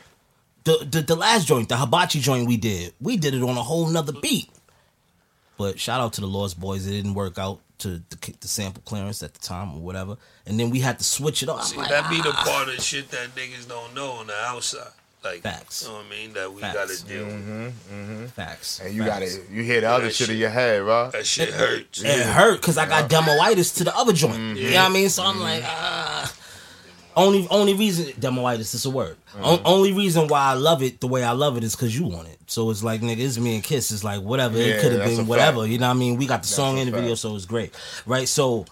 Speaker 1: the, the the last joint, the hibachi joint we did, we did it on a whole nother beat. But shout out to the Lost Boys, it didn't work out to the, the sample clearance at the time or whatever, and then we had to switch it up.
Speaker 3: See,
Speaker 1: like,
Speaker 3: that be the
Speaker 1: ah.
Speaker 3: part of shit that niggas don't know on the outside. Like,
Speaker 1: Facts.
Speaker 3: you know what I mean? That we
Speaker 1: Facts.
Speaker 3: gotta deal with.
Speaker 2: Mm-hmm.
Speaker 1: Facts.
Speaker 2: And you
Speaker 1: Facts.
Speaker 2: got to you hear the other
Speaker 3: That
Speaker 2: shit in your head, bro.
Speaker 3: That shit hurts.
Speaker 1: It hurt because I got demoitis to the other joint.
Speaker 2: Mm-hmm.
Speaker 1: You know what I mean? So I'm like, ah. Only only reason demoitis is a word. Mm. O- only reason why I love it the way I love it is because you want it. So it's like nigga, it's me and Kiss. It's like whatever.
Speaker 2: Yeah,
Speaker 1: it could have
Speaker 2: that's
Speaker 1: been
Speaker 2: fact.
Speaker 1: whatever. You know what I mean? We got the song
Speaker 2: a
Speaker 1: in the video, so it's great, right? So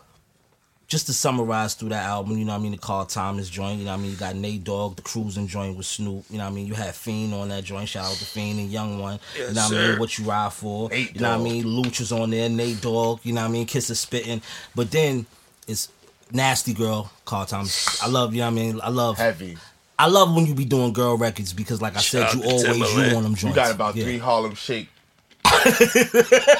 Speaker 1: just to summarize through that album, you know what I mean? The Carl Thomas joint, you know what I mean? You got Nate Dogg, the cruising joint with Snoop, you know what I mean? You had Fiend on that joint. Shout out to Fiend and Young One.
Speaker 3: Yes,
Speaker 1: you know what I
Speaker 3: sir.
Speaker 1: mean? What you ride for.
Speaker 2: Nate
Speaker 1: you know what I mean? Louch was on there, Nate Dogg, you know what I mean? Kiss is spitting. But then it's Nasty Girl, Carl Thomas. I love, you know what I mean? I love
Speaker 2: Heavy.
Speaker 1: I love when you be doing girl records because like I
Speaker 3: Shout
Speaker 1: said, you
Speaker 3: to
Speaker 1: always you
Speaker 3: Timbaland.
Speaker 1: on them joints.
Speaker 2: You got about
Speaker 1: Yeah.
Speaker 2: three Harlem Shake.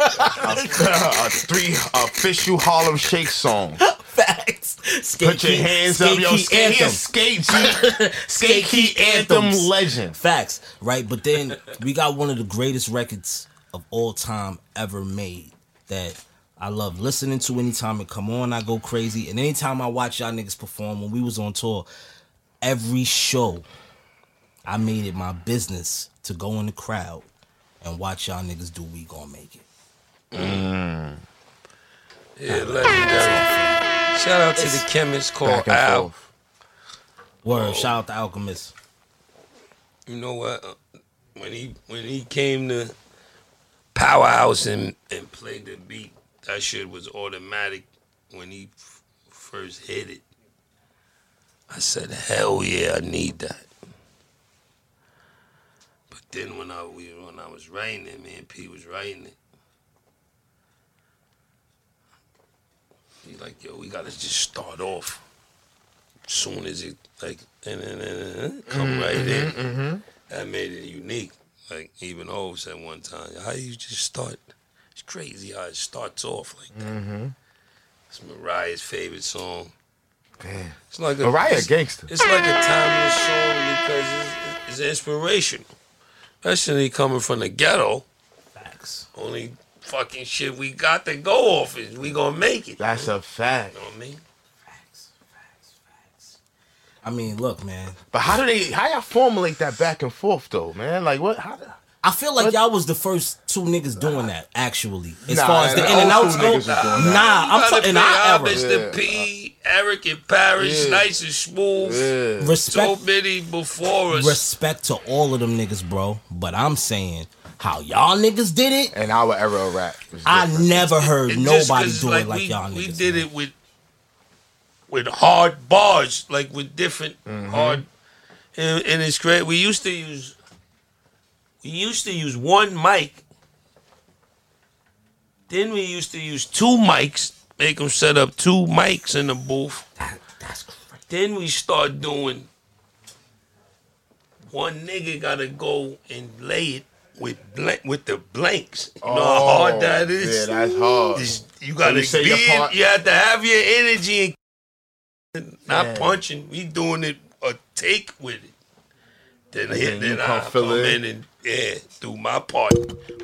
Speaker 2: A three official Harlem Shake song.
Speaker 1: Facts. Skate
Speaker 2: Put your
Speaker 1: Key-
Speaker 2: hands up,
Speaker 1: Skate
Speaker 2: yo.
Speaker 1: Key
Speaker 2: Skate,
Speaker 1: anthem.
Speaker 2: skate, skate key anthem legend.
Speaker 1: Facts, right? But then we got one of the greatest records of all time ever made that I love listening to anytime it come on. I go crazy, and anytime I watch y'all niggas perform when we was on tour, every show I made it my business to go in the crowd and watch y'all niggas do We Gonna Make It. Mm.
Speaker 3: Yeah, legendary. Shout out to the chemist called Al.
Speaker 2: forth.
Speaker 1: Word, shout out to Alchemist.
Speaker 3: You know what? When he when he came to Powerhouse and and played the beat, that shit was automatic when he f- first hit it. I said, "Hell yeah, I need that." But then when I we, when I was writing it, me and P was writing it. He like, yo, we gotta just start off. Soon as it like, and then and, come mm-hmm, right mm-hmm, in. Mm-hmm. That made it unique. Like even O said one time, how you just start? It's crazy how it starts off like that. It's Mariah's favorite song.
Speaker 2: Damn.
Speaker 3: It's like a
Speaker 2: Mariah
Speaker 3: it's,
Speaker 2: gangster.
Speaker 3: It's like a timeless song because it's, it's inspirational, especially coming from the ghetto.
Speaker 1: Facts.
Speaker 3: Only fucking shit we got to go off is we gonna make it.
Speaker 2: That's a fact.
Speaker 3: You know what I mean?
Speaker 1: Facts, facts, facts. I mean, look, man.
Speaker 2: But how do they? How y'all formulate that back and forth though, man? Like what? How?
Speaker 1: I feel like y'all was the first two niggas doing that, actually. As
Speaker 2: Nah,
Speaker 1: far as the
Speaker 2: the
Speaker 1: in and
Speaker 2: old
Speaker 1: outs go.
Speaker 2: niggas was doing that.
Speaker 1: Nah, I'm
Speaker 3: Gotta
Speaker 1: talking in
Speaker 3: pay
Speaker 1: our
Speaker 3: homage
Speaker 1: era.
Speaker 3: to P, Erick and Parrish,
Speaker 2: Yeah.
Speaker 3: nice and smooth.
Speaker 2: Yeah.
Speaker 3: So many before us.
Speaker 1: respect to all of them niggas, bro. But I'm saying how y'all niggas did it.
Speaker 2: And our era of rap. was
Speaker 1: I never heard
Speaker 3: And just
Speaker 1: nobody
Speaker 3: 'cause,
Speaker 1: do it like
Speaker 3: we,
Speaker 1: y'all niggas.
Speaker 3: We did
Speaker 1: man.
Speaker 3: it with with hard bars, like with different
Speaker 1: Mm-hmm.
Speaker 3: hard, and, and it's great. We used to use we used to use one mic. Then we used to use two mics, make them set up two mics in the booth.
Speaker 1: That- that's crazy.
Speaker 3: Then we start doing one nigga gotta go and lay it with blank with the blanks. You know how hard that is.
Speaker 2: Oh, Yeah, that's hard.
Speaker 3: Just- you gotta
Speaker 2: you
Speaker 3: be. in-
Speaker 2: part-
Speaker 3: you have to have your energy and not
Speaker 2: Yeah.
Speaker 3: punching. We doing it a take with it. Then,
Speaker 2: And
Speaker 3: then,
Speaker 2: then
Speaker 3: then I
Speaker 2: fill
Speaker 3: come
Speaker 2: in.
Speaker 3: in and yeah, do my part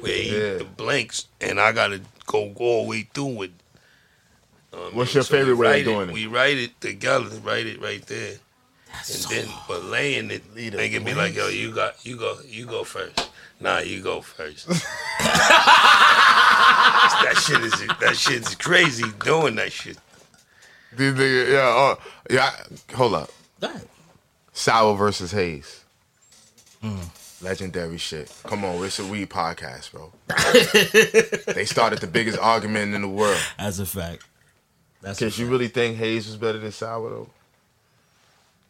Speaker 3: where he
Speaker 2: Yeah.
Speaker 3: the blanks, and I gotta go all the way through with. it. Um,
Speaker 2: What's your
Speaker 3: so
Speaker 2: favorite way of
Speaker 3: write
Speaker 2: doing it?
Speaker 3: We write it together, write it right there, and then but laying it, they can be like, "Yo, you got, you go, you go first. Nah, you go first. that shit is that shit's crazy doing that shit.
Speaker 2: These niggas, yeah, oh, yeah. Hold up. That. Sour versus Haze.
Speaker 1: Hmm.
Speaker 2: Legendary shit. Come on, it's a weed podcast, bro. they started the biggest argument in the world.
Speaker 1: As a fact. That's a
Speaker 2: Cause you really think Haze was better than Sour though?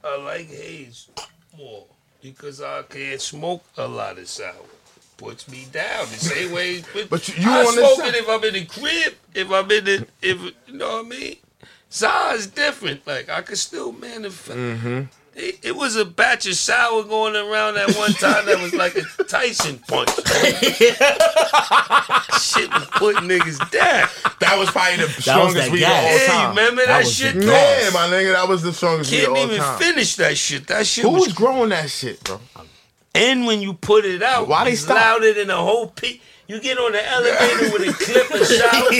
Speaker 3: I like Haze more because I can't smoke a lot of sour. Puts me down the same way.
Speaker 2: But you- you
Speaker 3: I smoke it if I'm in the crib. If I'm in the, if you know what I mean. Sour is different. Like I could still manifest.
Speaker 2: Mm-hmm.
Speaker 3: It, it was a batch of sour going around at one time that was like a Tyson punch. shit was putting niggas down.
Speaker 2: That was probably the
Speaker 1: That
Speaker 2: strongest
Speaker 1: that
Speaker 2: weed
Speaker 1: gas.
Speaker 2: of all
Speaker 3: Hey,
Speaker 2: time.
Speaker 3: remember that,
Speaker 1: was
Speaker 3: shit?
Speaker 1: the?
Speaker 2: Yeah, my nigga, that was the strongest weed of
Speaker 3: Can't even finish that shit. That shit
Speaker 2: Who
Speaker 3: was
Speaker 2: was growing that shit, bro?
Speaker 3: And when you put it out,
Speaker 2: Why they
Speaker 3: it's
Speaker 2: stop?
Speaker 3: louder than the whole pe You get on the elevator with a clip and shout.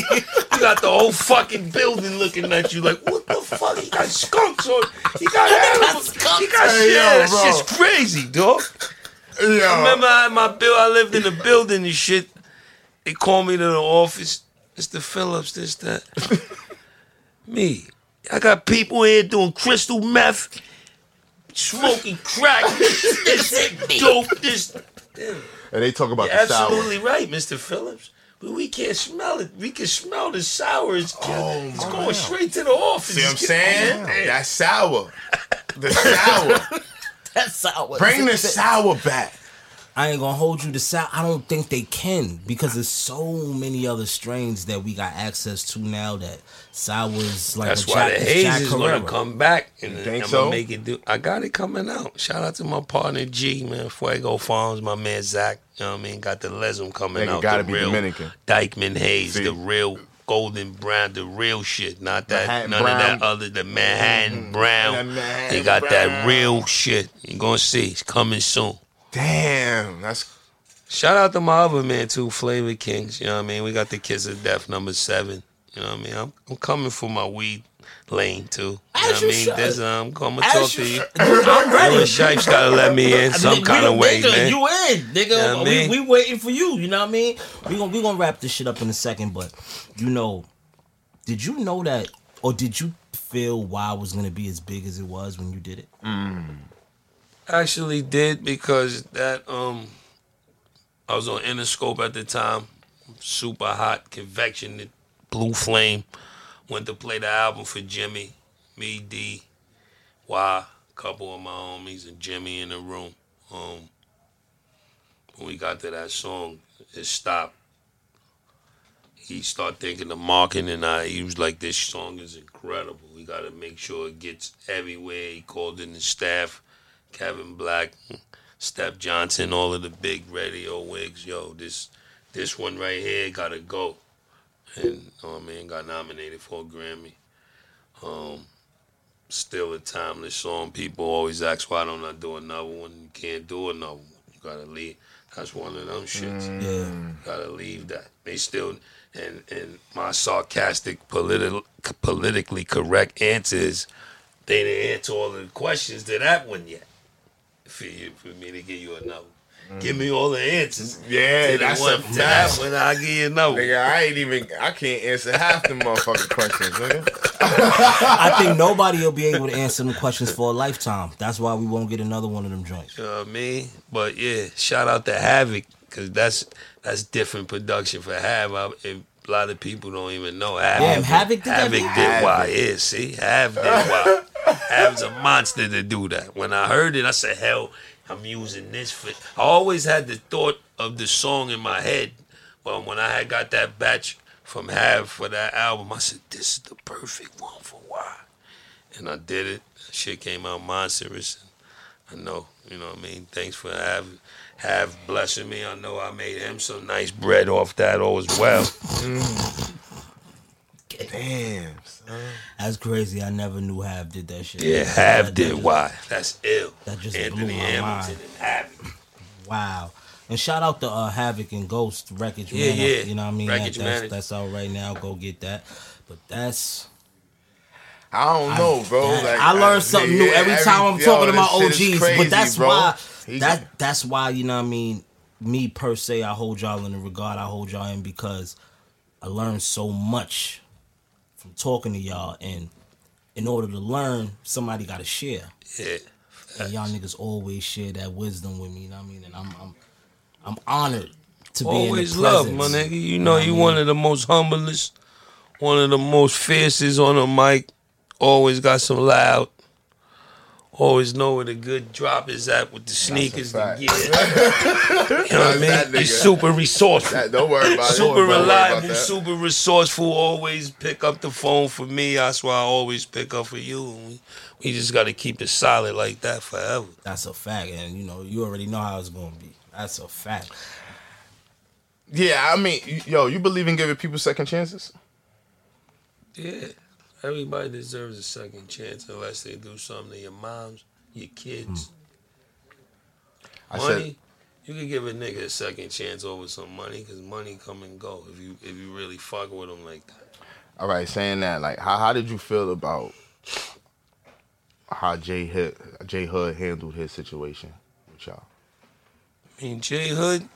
Speaker 3: You got the whole fucking building looking at you like, what the fuck? He got skunks on. He got animals. He got
Speaker 2: Hey,
Speaker 3: shit.
Speaker 2: yo,
Speaker 3: that
Speaker 2: bro.
Speaker 3: shit's crazy, dog.
Speaker 2: Yo,
Speaker 3: I remember I my bill. I lived in a building and shit. They called me to the office. Mr. Phillips, this, that. me. I got people here doing crystal meth, smoking crack, this dope, this. Damn.
Speaker 2: and they talk about
Speaker 3: You're
Speaker 2: the sour.
Speaker 3: absolutely right, Mr. Phillips. But we can't smell it. We can smell the sour. It's, oh, it's going straight to the office.
Speaker 2: See what I'm saying?
Speaker 3: getting-
Speaker 2: That's sour. The sour.
Speaker 1: That's sour.
Speaker 2: Bring the sour back.
Speaker 1: I ain't gonna hold you to sour. I don't think they can because there's so many other strains that we got access to now that sours like
Speaker 3: That's
Speaker 1: a
Speaker 3: why
Speaker 1: Jack,
Speaker 3: the haze
Speaker 1: Jack
Speaker 3: is
Speaker 1: Carrera.
Speaker 3: gonna come back and
Speaker 2: think
Speaker 3: I'm
Speaker 2: so?
Speaker 3: gonna make it do. I got it coming out. Shout out to my partner G man, Fuego Farms, my man Zach. You know what I mean? Got the Lesum coming
Speaker 2: Nigga
Speaker 3: out.
Speaker 2: gotta
Speaker 3: the
Speaker 2: be
Speaker 3: real
Speaker 2: Dominican.
Speaker 3: Dyckman Haze,
Speaker 2: See?
Speaker 3: the real golden brown, the real shit, not that
Speaker 2: Manhattan
Speaker 3: none of that other the Manhattan mm-hmm. brown.
Speaker 2: That Manhattan
Speaker 3: they got that real shit. You gonna see? It's coming soon.
Speaker 2: Damn, that's
Speaker 3: Shout out to my other man too, Flavor Kings. You know what I mean? We got the Kiss of Death number seven. You know what I mean? I'm, I'm coming for my weed lane too. You know
Speaker 1: As
Speaker 3: what I mean?
Speaker 1: should.
Speaker 3: There's um, I'm gonna
Speaker 1: As
Speaker 3: talk
Speaker 1: you
Speaker 3: to you.
Speaker 1: should. I'm ready.
Speaker 3: Yo, Shipes gotta let me in
Speaker 1: I
Speaker 3: some
Speaker 1: mean,
Speaker 3: kind
Speaker 1: we-
Speaker 3: of way,
Speaker 1: nigga,
Speaker 3: man.
Speaker 1: You in, nigga?
Speaker 3: know I
Speaker 1: we,
Speaker 3: mean?
Speaker 1: we waiting for you. You know what I mean? We gonna we gonna wrap this shit up in a second, but you know, did you know that, or did you feel why was gonna be as big as it was when you did it?
Speaker 3: Actually did because that um I was on Interscope at the time, super hot, convection, blue flame. Went to play the album for Jimmy, me, D, Y, a couple of my homies, and Jimmy in the room. Um, when we got to that song, it stopped. He started thinking of marketing, and I. He was like, "This song is incredible. We got to make sure it gets everywhere." He called in the staff, Kevin Black, Steph Johnson, all of the big radio wigs. Yo, this this one right here gotta go. And oh man, got nominated for a Grammy. Um, still a timeless song. People always ask why don't I do another one? You can't do another one. You gotta leave. That's one of them shits.
Speaker 1: Yeah.
Speaker 3: Gotta leave that. They still and and my sarcastic political politically correct answers. They didn't answer all of the questions to that one yet. For you, for me to give you another. Give me all the answers.
Speaker 2: Yeah,
Speaker 3: to the
Speaker 2: that's
Speaker 3: one,
Speaker 2: a
Speaker 3: to that
Speaker 2: fact.
Speaker 3: one. I'll give you another. one.
Speaker 2: nigga. I ain't even. I can't answer half the motherfucking questions, nigga.
Speaker 1: I think nobody will be able to answer them questions for a lifetime. That's why we won't get another one of them joints.
Speaker 3: You know what I mean? But yeah, shout out to Havoc because that's that's different production for Havoc. I, if a lot of people don't even know Havoc.
Speaker 1: Damn, Havoc did that
Speaker 3: Havoc did why? Yeah, see, Havoc did why. Havoc's a monster to do that. When I heard it, I said, "Hell, I'm using this for." I always had the thought of the song in my head, but when I had got that batch from Hav for that album, I said, "This is the perfect one for why," and I did it. Shit came out monstrous. I know, you know what I mean. Thanks for have have blessing me. I know I made him some nice bread off that as well. Mm.
Speaker 2: Damn, son.
Speaker 1: That's crazy. I never knew Have did that shit.
Speaker 3: Yeah,
Speaker 1: That-
Speaker 3: Have
Speaker 1: that
Speaker 3: did
Speaker 1: just-
Speaker 3: why? That's ill.
Speaker 1: That just
Speaker 3: Anthony
Speaker 1: blew my
Speaker 3: Hamilton
Speaker 1: mind.
Speaker 3: and Havoc.
Speaker 1: Wow. And shout out to uh, Havoc and Ghost Wreckage
Speaker 3: Yeah,
Speaker 1: Man.
Speaker 3: yeah.
Speaker 1: You know what I mean?
Speaker 3: Wreckage
Speaker 1: that, that's,
Speaker 3: Manager.
Speaker 1: that's out right now. Go get that. But that's
Speaker 2: I don't know, bro.
Speaker 1: that-
Speaker 2: like,
Speaker 1: I learn something new
Speaker 2: yeah,
Speaker 1: every time I'm
Speaker 2: yo,
Speaker 1: talking to my OGs.
Speaker 2: crazy,
Speaker 1: but that's
Speaker 2: bro.
Speaker 1: why
Speaker 2: He
Speaker 1: that that's why you know what I mean. Me per se, I hold y'all in the regard I hold y'all in because I learned so much from talking to y'all, and in order to learn, somebody got to share.
Speaker 3: Yeah.
Speaker 1: And y'all niggas always share that wisdom with me. You know what I mean? And I'm I'm I'm honored to be
Speaker 3: Always
Speaker 1: in the
Speaker 3: love,
Speaker 1: presence.
Speaker 3: my nigga. You know,
Speaker 1: what I
Speaker 3: you one of the most humblest, one of the most fiercest on the mic. Always got some loud. Always know where the good drop is at with the sneakers. The
Speaker 2: fact.
Speaker 3: gear. you know what I mean?
Speaker 2: That
Speaker 3: He's super resourceful.
Speaker 2: That- don't worry about it.
Speaker 3: Super
Speaker 2: Don't about
Speaker 3: reliable,
Speaker 2: that.
Speaker 3: super resourceful. Always pick up the phone for me. That's why I always pick up for you. And we, we just got to keep it solid like that forever.
Speaker 1: That's a fact, and you know you already know how it's gonna be. That's a fact.
Speaker 2: Yeah, I mean, yo, you believe in giving people second chances?
Speaker 3: Yeah. Everybody deserves a second chance unless they do something to your moms, your kids. Hmm.
Speaker 2: I
Speaker 3: money,
Speaker 2: said-
Speaker 3: you can give a nigga a second chance over some money because money come and go if you if you really fuck with them like that.
Speaker 2: All right, saying that, like, how how did you feel about how J-Hood, Jay Hood handled his situation with y'all?
Speaker 3: I mean, J Hood,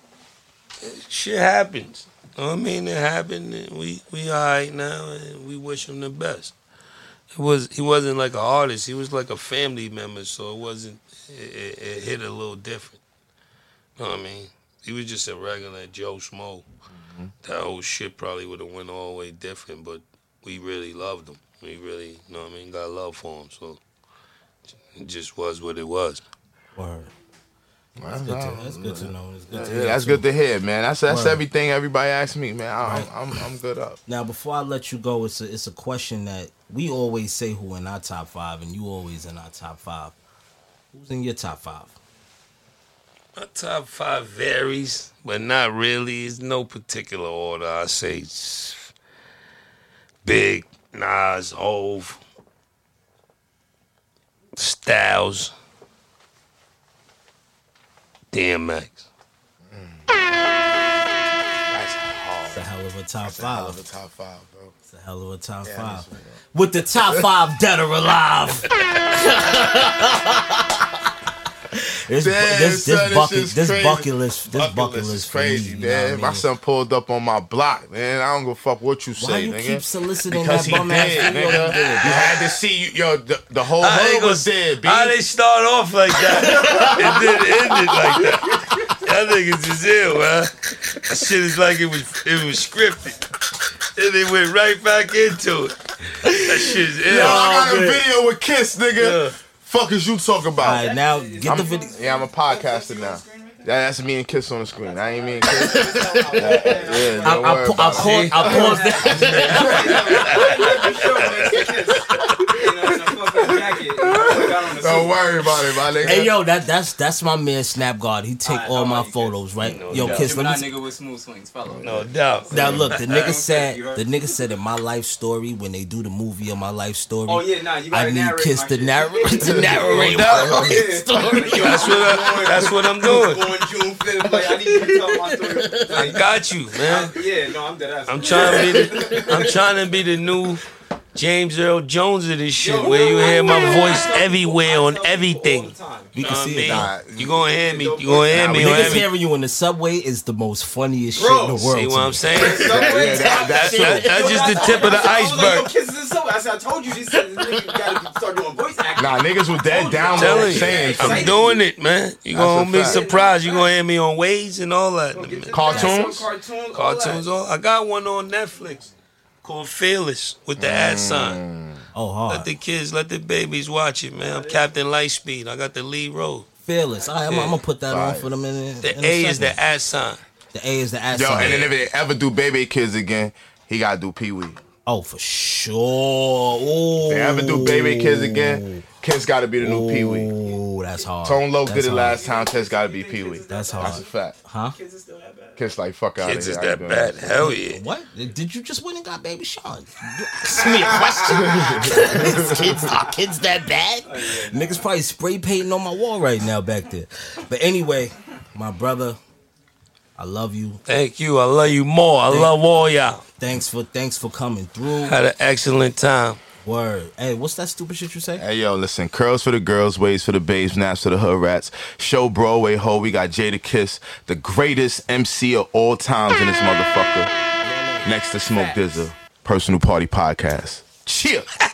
Speaker 3: shit happens. You know I mean? It happened. And we we all right now, and we wish him the best. It was he wasn't like an artist. He was like a family member, so it wasn't. It, it, it hit a little different. You know what I mean? He was just a regular Joe Smo. Mm-hmm. That whole shit probably would have went all the way different, but we really loved him. We really, you know what I mean, got love for him. So it just was what it was.
Speaker 1: Word. That's good, to, that's good to know. It's good
Speaker 2: Yeah,
Speaker 1: to hear,
Speaker 2: that's good to hear, man. That's that's
Speaker 1: Word.
Speaker 2: everything everybody asks me, man. I'm,
Speaker 1: Right.
Speaker 2: I'm I'm good up.
Speaker 1: Now, before I let you go, it's a it's a question that we always say who in our top five, and you always in our top five. Who's in your top five?
Speaker 3: My top five varies, but not really. It's no particular order. I say s- Big, Nas, Hove, Styles, DMX.
Speaker 2: That's hard.
Speaker 1: It's a hell of a top
Speaker 2: That's a hell
Speaker 1: five.
Speaker 2: of a top five, bro.
Speaker 1: It's a hell of a top
Speaker 2: Yeah,
Speaker 1: five. With the top five dead or alive. this,
Speaker 2: Damn,
Speaker 1: this,
Speaker 2: son,
Speaker 1: this
Speaker 2: this
Speaker 1: bucket,
Speaker 2: is
Speaker 1: this bucket list, this
Speaker 2: Bucket
Speaker 1: bucket
Speaker 2: list
Speaker 1: list
Speaker 2: is crazy,
Speaker 1: me, you know I
Speaker 2: man. My
Speaker 1: mean?
Speaker 2: son pulled up on my block, man. I don't give a fuck what you say,
Speaker 1: Why you
Speaker 2: nigga.
Speaker 1: keep soliciting
Speaker 2: because
Speaker 1: that
Speaker 2: he
Speaker 1: bum ass
Speaker 2: did, nigga.
Speaker 1: you did,
Speaker 2: You had to see, you, yo, the, the whole
Speaker 3: How they
Speaker 2: hood
Speaker 3: gonna-
Speaker 2: was there, B.
Speaker 3: How they start off like that and then end it like that? Y'all niggas is ill, man. That shit is like it was it was scripted. And they went right back into it. That shit is ill.
Speaker 2: Yo, I got a video with Kiss, nigga.
Speaker 3: Yeah.
Speaker 2: Fuck is you talking about?
Speaker 1: All right, now get
Speaker 2: I'm,
Speaker 1: the video.
Speaker 2: Yeah, I'm a podcaster now. Yeah, that's me and Kiss on the screen. I ain't me and Kiss. yeah, yeah,
Speaker 1: I,
Speaker 2: don't
Speaker 1: I,
Speaker 2: worry
Speaker 1: pa- I,
Speaker 2: about it.
Speaker 1: I paused that.
Speaker 2: Don't worry about it, my nigga.
Speaker 1: Hey yo, that that's that's my man Snap God. He take all my photos, right? Yo,
Speaker 3: doubt.
Speaker 1: kiss. Let
Speaker 10: Gemini
Speaker 1: me.
Speaker 10: nigga with smooth swings, fellow.
Speaker 3: No doubt.
Speaker 1: Now look, the nigga said the nigga said in my life story when they do the movie of my life story.
Speaker 10: Oh yeah, nah, you gotta
Speaker 1: I need
Speaker 10: narrate
Speaker 1: Kiss
Speaker 10: my
Speaker 1: to narrate to narrate
Speaker 3: No
Speaker 1: my life
Speaker 10: oh,
Speaker 1: story.
Speaker 3: That's what I, that's what I'm doing.
Speaker 10: Born June 5th, like I need you to tell my story.
Speaker 3: I got you, man.
Speaker 10: Yeah, no, I'm dead ass.
Speaker 3: I'm trying to be the I'm trying to be the new James Earl Jones of this shit,
Speaker 10: Yo,
Speaker 3: where you hear my voice everywhere on everything.
Speaker 10: all the time.
Speaker 1: We
Speaker 3: You
Speaker 1: can
Speaker 3: know what
Speaker 1: see it
Speaker 3: mean?
Speaker 1: now.
Speaker 3: You gonna hear me? You gonna hear
Speaker 2: Nah,
Speaker 3: me
Speaker 2: we
Speaker 3: on
Speaker 1: Niggas hearing you in the subway is the most funniest
Speaker 10: Bro,
Speaker 1: shit in the world.
Speaker 3: See what I'm saying?
Speaker 2: Yeah, that-
Speaker 3: That-
Speaker 2: that's
Speaker 3: that- that's just the tip of the
Speaker 10: I was like, yo,
Speaker 3: iceberg.
Speaker 10: Kiss is so. I said, I told you this nigga gotta start doing voice acting.
Speaker 2: Nah, niggas was dead down
Speaker 3: Telling
Speaker 2: low
Speaker 3: you,
Speaker 2: saying
Speaker 3: I'm doing it, man. You gonna be surprised. You gonna hear me on Waves and all that.
Speaker 2: Cartoons?
Speaker 10: Cartoons,
Speaker 3: Cartoons.
Speaker 10: that.
Speaker 3: All I got one on Netflix called Fearless with the ad sign.
Speaker 1: Mm.
Speaker 3: Oh,
Speaker 1: hard.
Speaker 3: Let the kids, let the babies watch it, man. I'm Captain Lightspeed. I got the lead role.
Speaker 1: Fearless. All right, I'm,
Speaker 3: Yeah.
Speaker 1: I'm gonna put that on
Speaker 2: Right.
Speaker 1: for them in, in
Speaker 3: The
Speaker 1: in
Speaker 3: A is the ad sign.
Speaker 1: The A is the ass.
Speaker 2: Yo,
Speaker 1: sign.
Speaker 2: and then if they ever do Baby Kids again, he gotta do Pee Wee.
Speaker 1: Oh, for sure. Ooh.
Speaker 2: If they ever do Baby Kids again, kids gotta be the new Pee Wee.
Speaker 1: Ooh, that's That's hard.
Speaker 2: Tone Low
Speaker 1: That's
Speaker 2: did it last time. Test gotta be Pee Wee.
Speaker 1: That's hard.
Speaker 2: That's a fact.
Speaker 1: Huh?
Speaker 2: Kiss like fuck out
Speaker 3: Kids
Speaker 2: of
Speaker 3: is that bad. Hell yeah.
Speaker 1: What? Did you just win and got Baby Sean? You asked me a question. kids, are kids that bad? Oh, Niggas probably spray painting on my wall right now back there. But anyway, my brother, I love you.
Speaker 3: Thank you. I love you more. I love all y'all.
Speaker 1: Thanks for thanks for coming through.
Speaker 3: Had an excellent time.
Speaker 1: Word. Hey, what's that stupid shit you say?
Speaker 2: Hey yo, listen, curls for the girls, waves for the babes, naps for the hood rats. Show Broadway ho, we got Jadakiss, the greatest MC of all times in this motherfucker. Next to Smoke Dizza, Personal Party Podcast. Cheer.